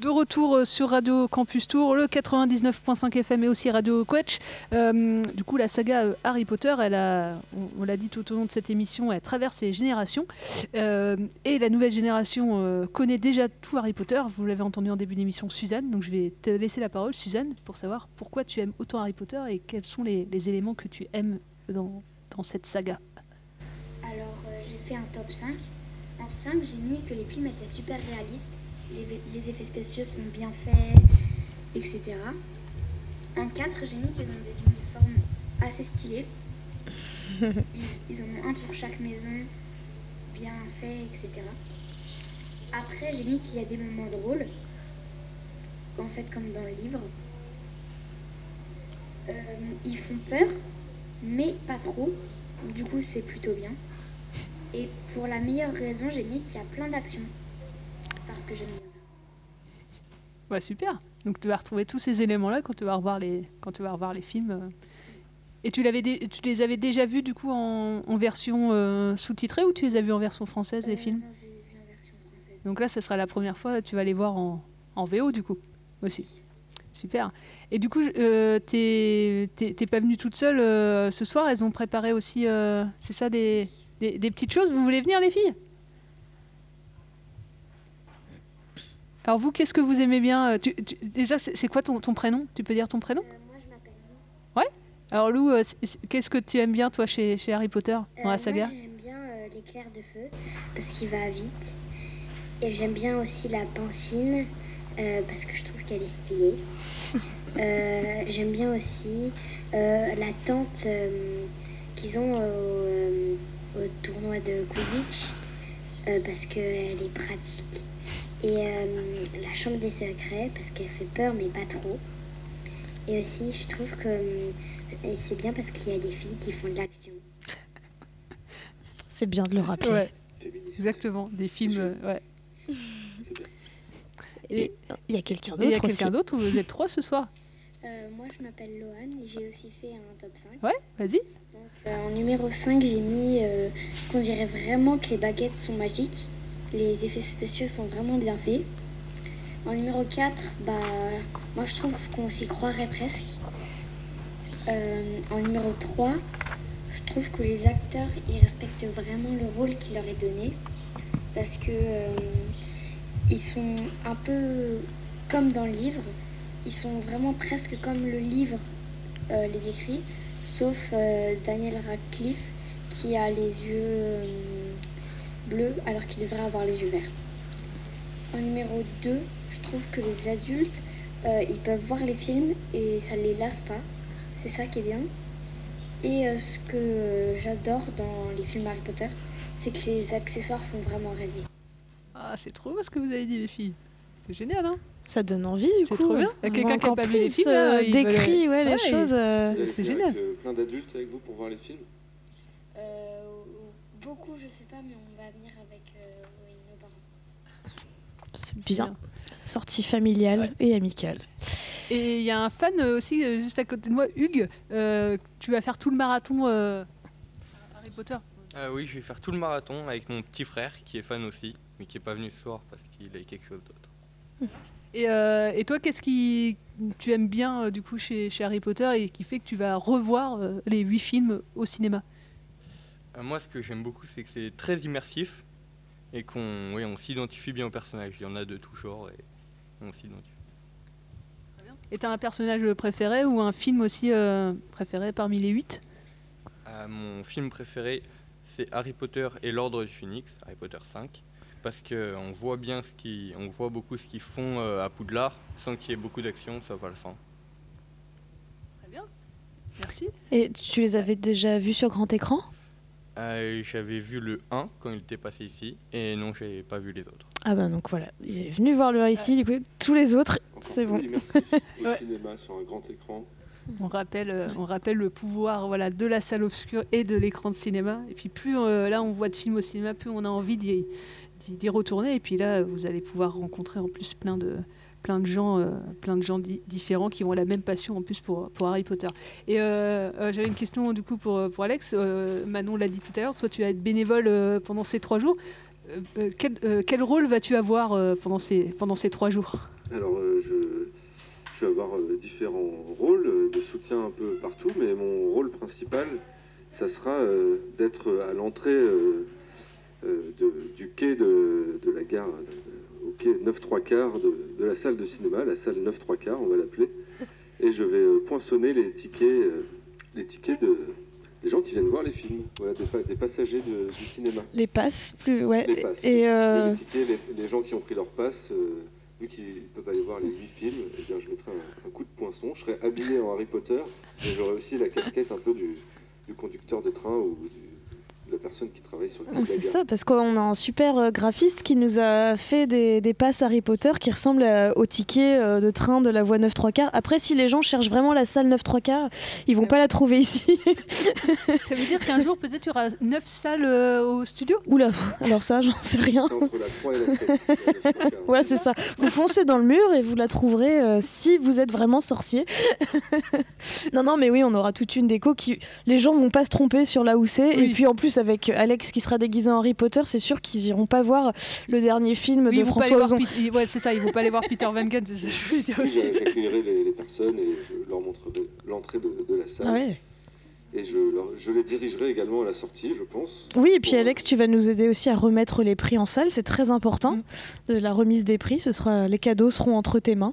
De retour euh, sur Radio Campus Tour, le 99.5 FM et aussi Radio Quetch. Euh, du coup, la saga euh, Harry Potter, on, l'a dit tout au long de cette émission, elle traverse les générations. Et la nouvelle génération connaît déjà tout Harry Potter. Vous l'avez entendu en début d'émission, Suzanne. Donc je vais te laisser la parole, Suzanne, pour savoir pourquoi tu aimes autant Harry Potter et quels sont les, éléments que tu aimes dans, cette saga. Alors, j'ai fait un top 5. En 5, j'ai mis que les films étaient super réalistes, les, effets spéciaux sont bien faits, etc. En 4, j'ai mis qu'ils ont des uniformes assez stylés. [LAUGHS] Ils, ils en ont un pour chaque maison, bien fait, etc. Après, j'ai mis qu'il y a des moments drôles, en fait, comme dans le livre. Euh, ils font peur, mais pas trop. Du coup, c'est plutôt bien. Et pour la meilleure raison, j'ai mis qu'il y a plein d'actions. Parce que j'aime bien ça. Ouais, super. Donc tu vas retrouver tous ces éléments-là quand tu vas revoir les, quand tu vas revoir les films. euh. Et tu, l'avais dé- tu les avais déjà vus du coup en, en version euh, sous-titrée ou tu les as vus en version française les films? Donc là, ce sera la première fois, tu vas les voir en, en VO du coup aussi. Super. Et du coup, euh, t'es pas venue toute seule euh, ce soir? Elles ont préparé aussi, euh, c'est ça, des, des, des petites choses? Vous voulez venir les filles? Alors vous, qu'est-ce que vous aimez bien euh, tu- tu- Déjà, c'est quoi ton, ton prénom? Tu peux dire ton prénom? Moi, je m'appelle Ouais. Alors Lou, euh, qu'est-ce que tu aimes bien toi chez, chez Harry Potter dans la saga? Moi, j'aime bien euh, l'éclair de feu parce qu'il va vite. Et j'aime bien aussi la pancine euh, parce que je trouve qu'elle est stylée. [LAUGHS] Euh, j'aime bien aussi euh, la tente euh, qu'ils ont au, euh, au tournoi de Quidditch euh, parce qu'elle est pratique. Et euh, la chambre des secrets parce qu'elle fait peur mais pas trop. Et aussi, je trouve que euh, c'est bien parce qu'il y a des filles qui font de l'action. C'est bien de le rappeler. Ouais. Exactement, des films. euh, ouais. Et il y a quelqu'un Et il y a d'autre quelqu'un d'autre ou vous êtes trois ce soir Euh, moi, je m'appelle Loane et j'ai aussi fait un top 5. Ouais, vas-y. Euh, en numéro 5, j'ai mis euh, qu'on dirait vraiment que les baguettes sont magiques. Les effets spéciaux sont vraiment bien faits. En numéro 4, bah, moi je trouve qu'on s'y croirait presque. Euh, en numéro 3, je trouve que les acteurs ils respectent vraiment le rôle qui leur est donné. Parce que euh, ils sont un peu comme dans le livre. Ils sont vraiment presque comme le livre euh, les décrit, sauf Daniel Radcliffe qui a les yeux bleus alors qu'il devrait avoir les yeux verts. En numéro 2, je trouve que les adultes, euh, ils peuvent voir les films et ça ne les lasse pas. C'est ça qui est bien. Et euh, ce que j'adore dans les films Harry Potter, c'est que les accessoires font vraiment rêver. Ah, c'est trop beau ce que vous avez dit les filles. C'est génial, hein Ça donne envie du coup. C'est trop bien. Quelqu'un qui a pas vu les plus, films, euh, décrit ouais, les Ouais, choses. euh, c'est génial. avec, euh, plein d'adultes avec vous pour voir les films? Euh, beaucoup, je sais pas, mais on va venir avec euh, oui, nos parents. C'est bien. Sortie familiale et amicale. Et il y a un fan euh, aussi euh, juste à côté de moi, Hugues. euh, tu vas faire tout le marathon euh, Harry Potter. Ah oui, je vais faire tout le marathon avec mon petit frère qui est fan aussi, mais qui est pas venu ce soir parce qu'il a quelque chose d'autre. [LAUGHS] Et, euh, et toi, qu'est-ce qui tu aimes bien euh, du coup chez, chez Harry Potter et qui fait que tu vas revoir euh, les huit films au cinéma? Euh, moi, ce que j'aime beaucoup, c'est que c'est très immersif et qu'on oui, on s'identifie bien au personnage. Il y en a de tout genre et on s'identifie. Et t'as un personnage préféré ou un film aussi euh, préféré parmi les huit? Euh, mon film préféré, c'est Harry Potter et l'Ordre du Phénix, Harry Potter 5, parce qu'on voit bien ce qui, on voit beaucoup ce qu'ils font euh, à Poudlard, sans qu'il y ait beaucoup d'action, sauf à la fin. Merci. Et tu les avais déjà vus sur grand écran? Euh, J'avais vu le 1 quand il était passé ici, et non, j'avais pas vu les autres. Ah bah donc voilà, il est venu voir le 1 ici, du coup tous les autres, c'est bon. Au [LAUGHS] cinéma sur un grand écran. On rappelle, euh, on rappelle le pouvoir voilà, de la salle obscure et de l'écran de cinéma. Et puis plus euh, là on voit de films au cinéma, plus on a envie d'y retourner. Et puis là, vous allez pouvoir rencontrer en plus plein de, plein de gens, euh, plein de gens di- différents qui ont la même passion en plus pour, pour Harry Potter. Et euh, euh, j'avais une question du coup pour, pour Alex. Manon l'a dit tout à l'heure, toi tu vas être bénévole pendant ces trois jours. Quel, quel rôle vas-tu avoir pendant, ces, pendant ces trois jours? Alors, je, je vais avoir différents rôles de soutien un peu partout, mais mon rôle principal, ça sera d'être à l'entrée du quai de, de la gare, quai 9 3 quarts de, de la salle de cinéma, la salle 9 3 quarts, on va l'appeler, [LAUGHS] et je vais euh, poinçonner les tickets, euh, les tickets de, des gens qui viennent voir les films, voilà, des, pa- des passagers de- du cinéma. Les passes, plus ouais. Les passes. Et euh, les, tickets, les, les gens qui ont pris leur passe, euh, vu qu'ils ne peuvent pas aller voir les huit films, eh bien, je mettrai un, un coup de poinçon. Je serai habillé en Harry Potter, mais j'aurai aussi la casquette un peu du, du conducteur de train ou du- la personne qui travaille sur le la c'est ça, parce qu'on a un super euh, graphiste qui nous a fait des, des passes Harry Potter qui ressemblent à- au ticket euh, de train de la voie 9 3 quarts. Après, si les gens cherchent vraiment la salle 9 3 quarts, ils vont pas la trouver ici. [LAUGHS] Ça veut dire qu'un jour peut-être tu auras neuf salles euh, au studio? Oula, alors ça, j'en sais rien. Entre la 3 et la 7. [LAUGHS] Voilà, c'est ça. Vous foncez dans le mur et vous la trouverez euh, si vous êtes vraiment sorcier. [LAUGHS] non, non, mais oui, on aura toute une déco qui. Les gens vont pas se tromper sur là où c'est. Et puis en plus, avec Alex qui sera déguisé en Harry Potter, c'est sûr qu'ils iront pas voir le dernier film Oui, de François Ozon. Pete- ouais, c'est ça, ils vont pas aller voir Peter Van Gunn, c'est ça que je voulais dire aussi. J'accueillerai les, les personnes et je leur montrerai l'entrée de, de la salle. Ah ouais. Et je, leur- je les dirigerai également à la sortie, je pense. Oui, et puis Alex, tu vas nous aider aussi à remettre les prix en salle, c'est très important. De la remise des prix, ce sera les cadeaux seront entre tes mains.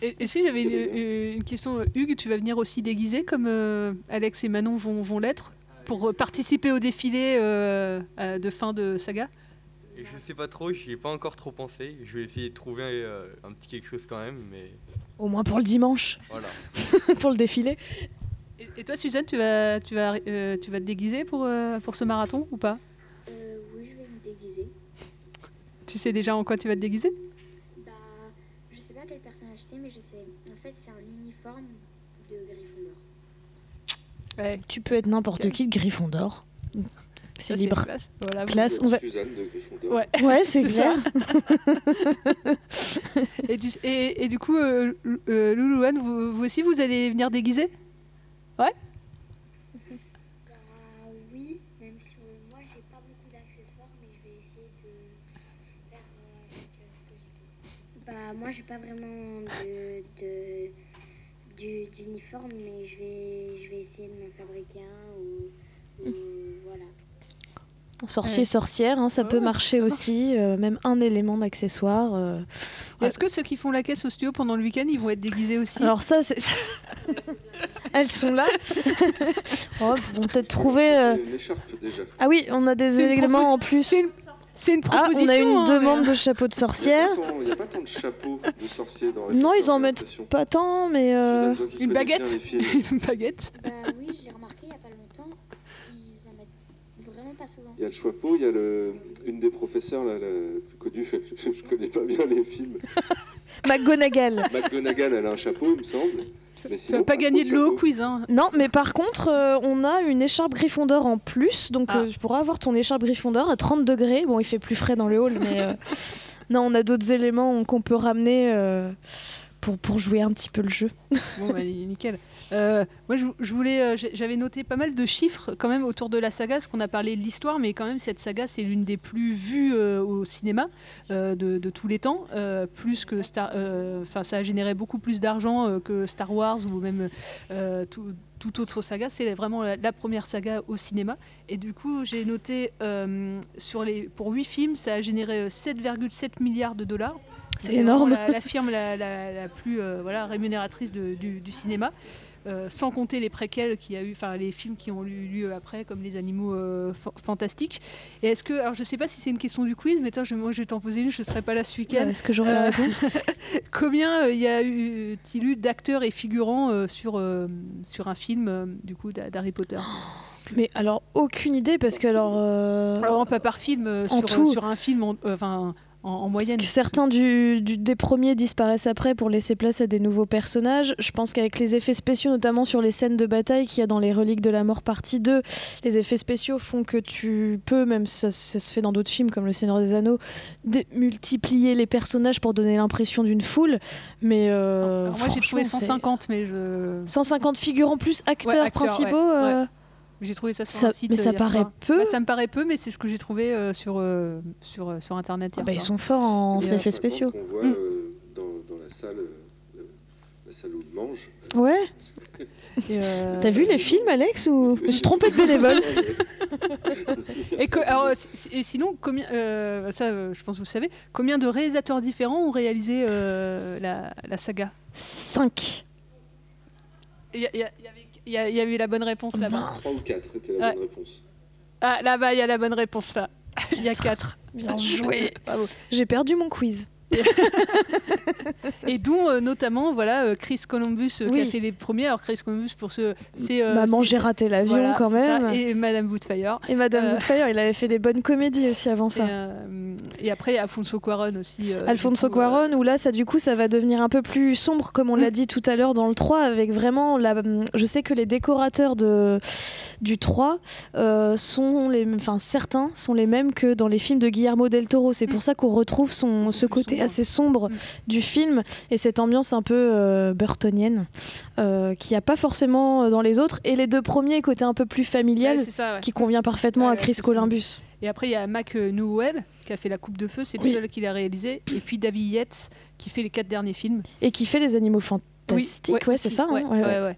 Et, et si j'avais une, une question, euh, Hugues, tu vas venir aussi déguisé comme euh, Alex et Manon vont, vont l'être? Pour euh, participer au défilé euh, euh, de fin de saga Et je sais pas trop, j'y ai pas encore trop pensé. Je vais essayer de trouver euh, un petit quelque chose quand même, mais Au moins pour le dimanche, voilà. [LAUGHS] pour le défilé. et, et toi, Suzanne, tu vas, tu vas, euh, tu vas te déguiser pour, euh, pour ce marathon ou pas? Euh, oui, je vais me déguiser. [LAUGHS] Tu sais déjà en quoi tu vas te déguiser? Bah, je sais pas quel personnage c'est, mais je sais. En fait, c'est un uniforme de Gryffondor. Tu peux être n'importe qui de Gryffondor. C'est libre. classe. Voilà, vous- Classe, on va... De. Ouais, Ouais, c'est [LAUGHS] ça. clair. [LAUGHS] et, du, et, et du coup, euh, euh, Loulouane, vous, vous aussi, vous allez venir déguiser? Ouais Bah oui, même si euh, moi j'ai pas beaucoup d'accessoires, mais je vais essayer de faire euh, avec ce que j'ai. Bah moi j'ai pas vraiment de, de du- d'uniforme, mais je vais je vais essayer de m'en fabriquer un ou, ou voilà. Sorcier, Ouais. sorcière, hein, ça peut marcher aussi. euh, même un élément d'accessoire. euh. Est-ce que ceux qui font la caisse au studio pendant le week-end, ils vont être déguisés aussi? Alors ça, c'est... [LAUGHS] Elles sont là. [LAUGHS] oh, ils vont peut-être trouver... euh, Une écharpe déjà. Ah oui, on a des éléments en plus. C'est une Ah, on a proposition, une hein, demande mais- de chapeau de sorcière. Il n'y a pas tant de chapeaux de sorciers dans les Non, ils en j'ai mettent pas tant, mais... euh, Une baguette. [LAUGHS] Une baguette Bah oui, je l'ai remarqué il y a pas longtemps, ils en mettent vraiment pas souvent. Il y a le chapeau, il y a le, une des professeurs là, la plus connue, je, je connais pas bien les films. [LAUGHS] McGonagall. [LAUGHS] McGonagall, elle a un chapeau, il me semble. Mais Tu vas pas gagner de l'eau au quiz, hein Non, mais par contre, euh, on a une écharpe Gryffondor en plus, donc Ah. euh, tu pourras avoir ton écharpe Gryffondor à 30 degrés. Bon, il fait plus frais dans le hall, mais euh, [LAUGHS] non, on a d'autres éléments qu'on peut ramener euh, pour, pour jouer un petit peu le jeu. Bon, bah, nickel. Euh, moi, je, je voulais, euh, j'avais noté pas mal de chiffres quand même autour de la saga, parce qu'on a parlé de l'histoire, mais quand même cette saga, c'est l'une des plus vues euh, au cinéma euh, de, de tous les temps, plus que Star, enfin, ça a généré beaucoup plus d'argent que Star Wars ou même tout, toute autre saga. C'est vraiment la, la première saga au cinéma, et du coup, j'ai noté euh, sur les, pour 8 films, ça a généré euh, 7,7 milliards de dollars. C'est énorme. La, la firme la, la- la plus euh, voilà, rémunératrice de- du, du cinéma. Euh, sans compter les préquels qu'il y a eu, enfin les films qui ont eu lieu après, comme les animaux euh, fa- fantastiques. Et est-ce que, alors je sais pas si c'est une question du quiz, mais je, moi je vais t'en poser une, je serai pas là ce week-end. Est-ce que j'aurai la réponse [LAUGHS] Combien euh, y a eu-t-il eu d'acteurs et figurants euh, sur, euh, sur un film euh, du coup d'Ha- d'Harry Potter? [GASPS] Mais alors, aucune idée, parce que alors. euh, Alors, pas par film, euh, sur, tout. sur un film, en- euh, enfin en, en moyenne. Parce que certains du, du- des premiers disparaissent après pour laisser place à des nouveaux personnages. Je pense qu'avec les effets spéciaux, notamment sur les scènes de bataille qu'il y a dans les Reliques de la Mort partie 2, les effets spéciaux font que tu peux, même ça, ça se fait dans d'autres films comme Le Seigneur des Anneaux, multiplier les personnages pour donner l'impression d'une foule. Mais euh, Alors, moi j'ai trouvé franchement, c'est- 150, mais je. 150 figurants plus acteurs Ouais, acteurs, principaux. ouais, euh. J'ai trouvé ça sur Ça- un site. mais euh, ça hier paraît soir. peu. Bah, ça me paraît peu, mais c'est ce que j'ai trouvé euh, sur, euh, sur, euh, sur internet. hier bah, ils sont forts en Et, euh, effets spéciaux. On voit Mm. euh, dans, dans la salle, euh, le- la salle où on mange. Ouais. [LAUGHS] Euh, T'as vu les films, Alex ou [LAUGHS] Je me suis trompée de bénévole? Et, que- alors, euh, et sinon, combien, euh, ça, euh, je pense que vous savez, combien de réalisateurs différents ont réalisé euh, la, la saga? 5. Il y, a- il y a- il y avait- il y a- y avait la bonne réponse là-bas. 3 ou 4 était la Ouais. bonne réponse. Ah, là-bas, il y a la bonne réponse là. [LAUGHS] Il y a 4. Bien [LAUGHS] joué. J'ai perdu mon quiz. [LAUGHS] Et dont euh, notamment voilà euh, Chris Columbus euh, qui a fait les premiers. Alors Chris Columbus pour ce c'est Maman, j'ai raté l'avion voilà, quand ça, même. et Madame Woodfire. Et Madame Woodfire, il avait fait des bonnes comédies aussi avant [LAUGHS] ça. Et, et après Alfonso Cuarón aussi. Alfonso coup, Cuarón, où là, ça du coup, ça va devenir un peu plus sombre, comme on l'a dit tout à l'heure dans le 3, avec vraiment la. Je sais que les décorateurs de du 3 euh, sont les, enfin certains sont les mêmes que dans les films de Guillermo del Toro. C'est pour ça qu'on retrouve son ce côté assez sombre du film et cette ambiance un peu euh, burtonienne euh, qu'il n'y a pas forcément dans les autres. Et les deux premiers, côté un peu plus familial, Ouais, c'est ça, ouais. qui convient parfaitement Ouais, à Chris Columbus. Et après, il y a Mac euh, Newell qui a fait La Coupe de Feu, c'est le Oui. seul qu'il a réalisé. Et puis David Yates qui fait les quatre derniers films. Et qui fait les animaux fantastiques, ouais, c'est ça. hein.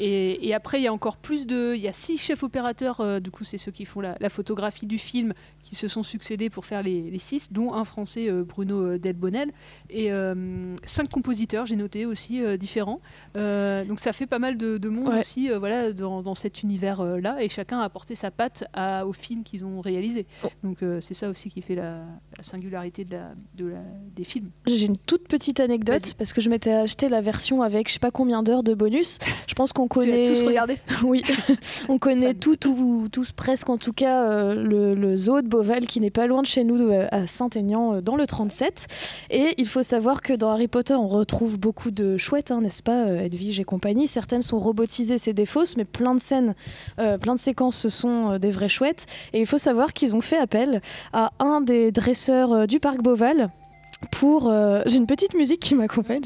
Et, et après, il y a encore plus de. Il y a six chefs opérateurs, euh, du coup, c'est ceux qui font la, la photographie du film, qui se sont succédés pour faire les, les six, dont un français, euh, Bruno euh, Delbonnel, et euh, cinq compositeurs, j'ai noté aussi, différents. Donc ça fait pas mal de, de monde Ouais. aussi voilà, dans, dans cet univers-là, et chacun a apporté sa patte à, au film qu'ils ont réalisé. Oh. Donc c'est ça aussi qui fait la, la singularité de la, de la- des films. J'ai une toute petite anecdote parce que je m'étais acheté la version avec je sais pas combien d'heures de bonus. Je pense qu'on connaît. tous regardé [LAUGHS] Oui, [LAUGHS] on connaît tout, ou tous presque en tout cas euh, le, le zoo de Beauval qui n'est pas loin de chez nous euh, à Saint-Aignan euh, dans le 37. Et il faut savoir que dans Harry Potter on retrouve beaucoup de chouettes, hein, n'est-ce pas, euh, Edwige et compagnie. Certaines sont robotisées, c'est des fausses, mais plein de scènes, plein de séquences, ce sont des vraies chouettes. Et il faut savoir qu'ils ont fait appel à un des dresseurs du parc Beauval pour euh, j'ai une petite musique qui m'accompagne.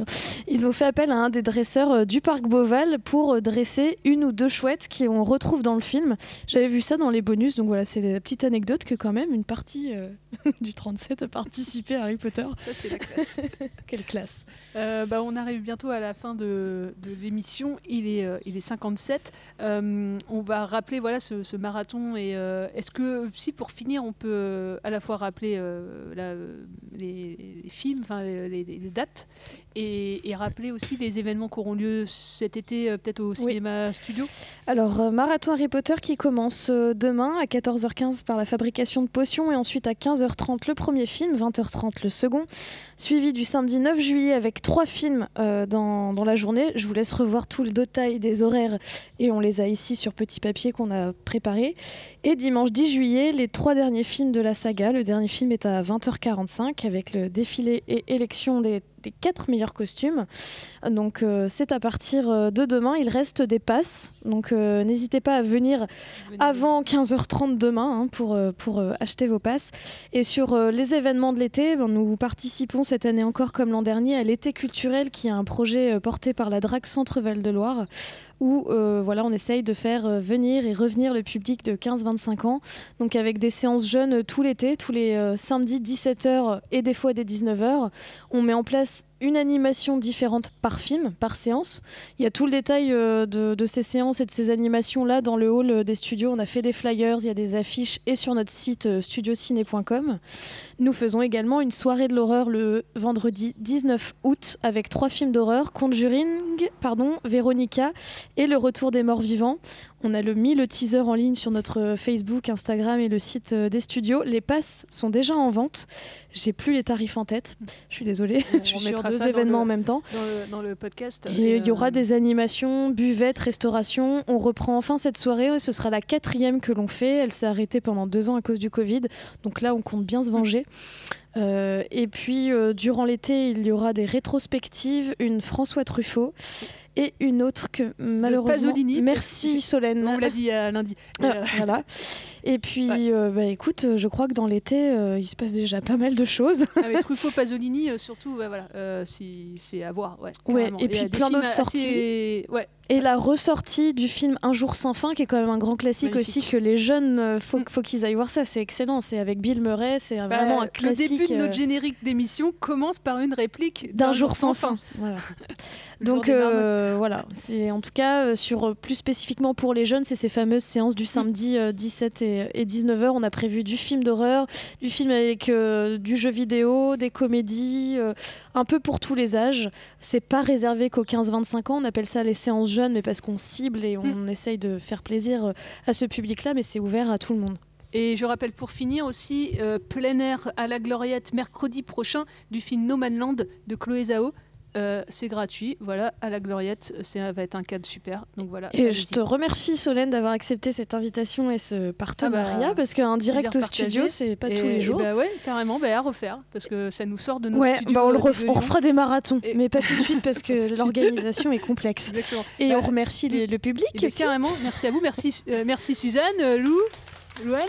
Ils ont fait appel à un des dresseurs euh, du parc Beauval pour euh, dresser une ou deux chouettes qui on retrouve dans le film. J'avais vu ça dans les bonus, donc voilà, c'est la petite anecdote que quand même une partie euh, [LAUGHS] du 37 a participé à Harry Potter. Ça, c'est la classe. [LAUGHS] Quelle classe. Euh, bah, on arrive bientôt à la fin de, de l'émission. Il est, euh, il est 57. Euh, on va rappeler voilà, ce, ce marathon. Et euh, est-ce que, si pour finir, on peut à la fois rappeler euh, la- les, les films, enfin les, les- dates, et, et rappeler aussi les événements qui auront lieu cet été, euh, peut-être au cinéma studio Alors, euh, marathon Harry Potter qui commence euh, demain à 14h15 par la fabrication de potions et ensuite à 15h30 le premier film, 20h30 le second, suivi du samedi 9 juillet avec trois films euh, dans, dans la journée. Je vous laisse revoir tout le détail des horaires et on les a ici sur petit papier qu'on a préparé. Et dimanche 10 juillet, les trois derniers films de la saga. Le dernier film est à 20h45 avec le défilé et élection des, des quatre meilleurs costumes. Donc euh, c'est à partir euh, de demain. Il reste des passes. Donc euh, n'hésitez pas à venir avant 15h30 demain hein, pour, pour euh, acheter vos passes. Et sur les événements de l'été, ben, nous participons cette année encore comme l'an dernier à l'été culturel qui est un projet porté par la DRAC Centre Val de Loire où euh, voilà, on essaye de faire euh, venir et revenir le public de 15-25 ans. Donc avec des séances jeunes euh, tout l'été, tous les samedis 17h et des fois des 19h. On met en place une animation différente par film, par séance. Il y a tout le détail euh, de, ces séances et de ces animations là dans le hall euh, des studios. On a fait des flyers, il y a des affiches et sur notre site euh, studiociné.com. Nous faisons également une soirée de l'horreur le vendredi 19 août avec trois films d'horreur Conjuring, pardon, Véronica et Le Retour des morts vivants. On a le, mis le teaser en ligne sur notre Facebook, Instagram et le site euh, des studios. Les passes sont déjà en vente. J'ai plus les tarifs en tête. Je suis désolée. On [LAUGHS] Je suis sur deux événements le- en même temps. Dans le, dans le podcast. Et il y euh, aura des animations, buvettes, restauration. On reprend enfin cette soirée ce sera la quatrième que l'on fait. Elle s'est arrêtée pendant deux ans à cause du Covid. Donc là, on compte bien se venger. Euh, et puis, euh, durant l'été, il y aura des rétrospectives, une François Truffaut et une autre que malheureusement. Pasolini, Merci Solène. On l'a dit euh, lundi. Ah, Euh, voilà. Et puis, euh, bah, écoute, euh, je crois que dans l'été, euh, il se passe déjà pas mal de choses. Avec [LAUGHS] Truffaut, Pasolini, surtout, ouais, voilà, si- c'est à voir. Ouais, Ouais, et puis plein d'autres assez- sorties. Ouais. Et la ressortie du film Un jour sans fin, qui est quand même un grand classique Magnifique. aussi, que les jeunes, euh, faut, faut qu'ils aillent voir ça. C'est excellent. C'est avec Bill Murray, c'est Bah, vraiment un le classique. début de notre euh, générique d'émission commence par une réplique d'un jour sans fin. Voilà. [LAUGHS] Le [LAUGHS] Donc euh, voilà, c'est en tout cas sur plus spécifiquement pour les jeunes, c'est ces fameuses séances du samedi euh, 17 et, et 19 h On a prévu du film d'horreur, du film avec euh, du jeu vidéo, des comédies, un peu pour tous les âges. C'est pas réservé qu'aux 15-25 ans. On appelle ça les séances mais parce qu'on cible et on essaye de faire plaisir euh, à ce public-là, mais c'est ouvert à tout le monde. Et je rappelle pour finir aussi euh, plein air à la Gloriette mercredi prochain du film No Man Land de Chloé Zhao. Euh, c'est gratuit, voilà, à la Gloriette, ça va être un cadre super. Donc voilà. Et je te remercie Solène d'avoir accepté cette invitation et ce partenariat Ah bah, parce qu'un direct au studio c'est pas Et- tous les jours. bah ouais, carrément, bah à refaire parce que ça nous sort de nos Ouais, studios. bah on, le euh, ref- on refera des marathons, mais pas tout de suite parce [LAUGHS] que l'organisation est complexe. [LAUGHS] Exactement. Et Bah, on remercie le public. Eh aussi. carrément, merci à vous, merci, euh, merci Suzanne, Lou, Louane,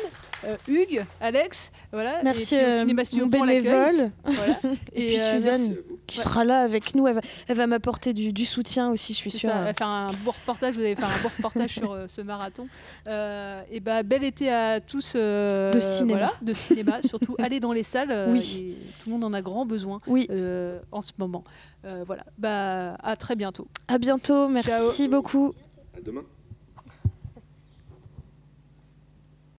euh, Hugues, Alex, voilà. Merci et puis au Cinéma Studio mon pour l'accueil. bénévole. Voilà. [LAUGHS] Et, puis Suzanne merci. Qui Ouais. sera là avec nous. Elle va, elle va m'apporter du, du soutien aussi, je suis sûre. ça, elle va faire un beau reportage, vous allez faire un beau reportage sur euh, ce marathon. Euh, et bah, bel été à tous. euh, De cinéma. voilà, de cinéma, surtout [LAUGHS] allez dans les salles. euh, Oui. et tout le monde en a grand besoin Oui. euh, en ce moment. Euh, voilà, bah, à très bientôt. À bientôt, merci Ciao. beaucoup. À demain.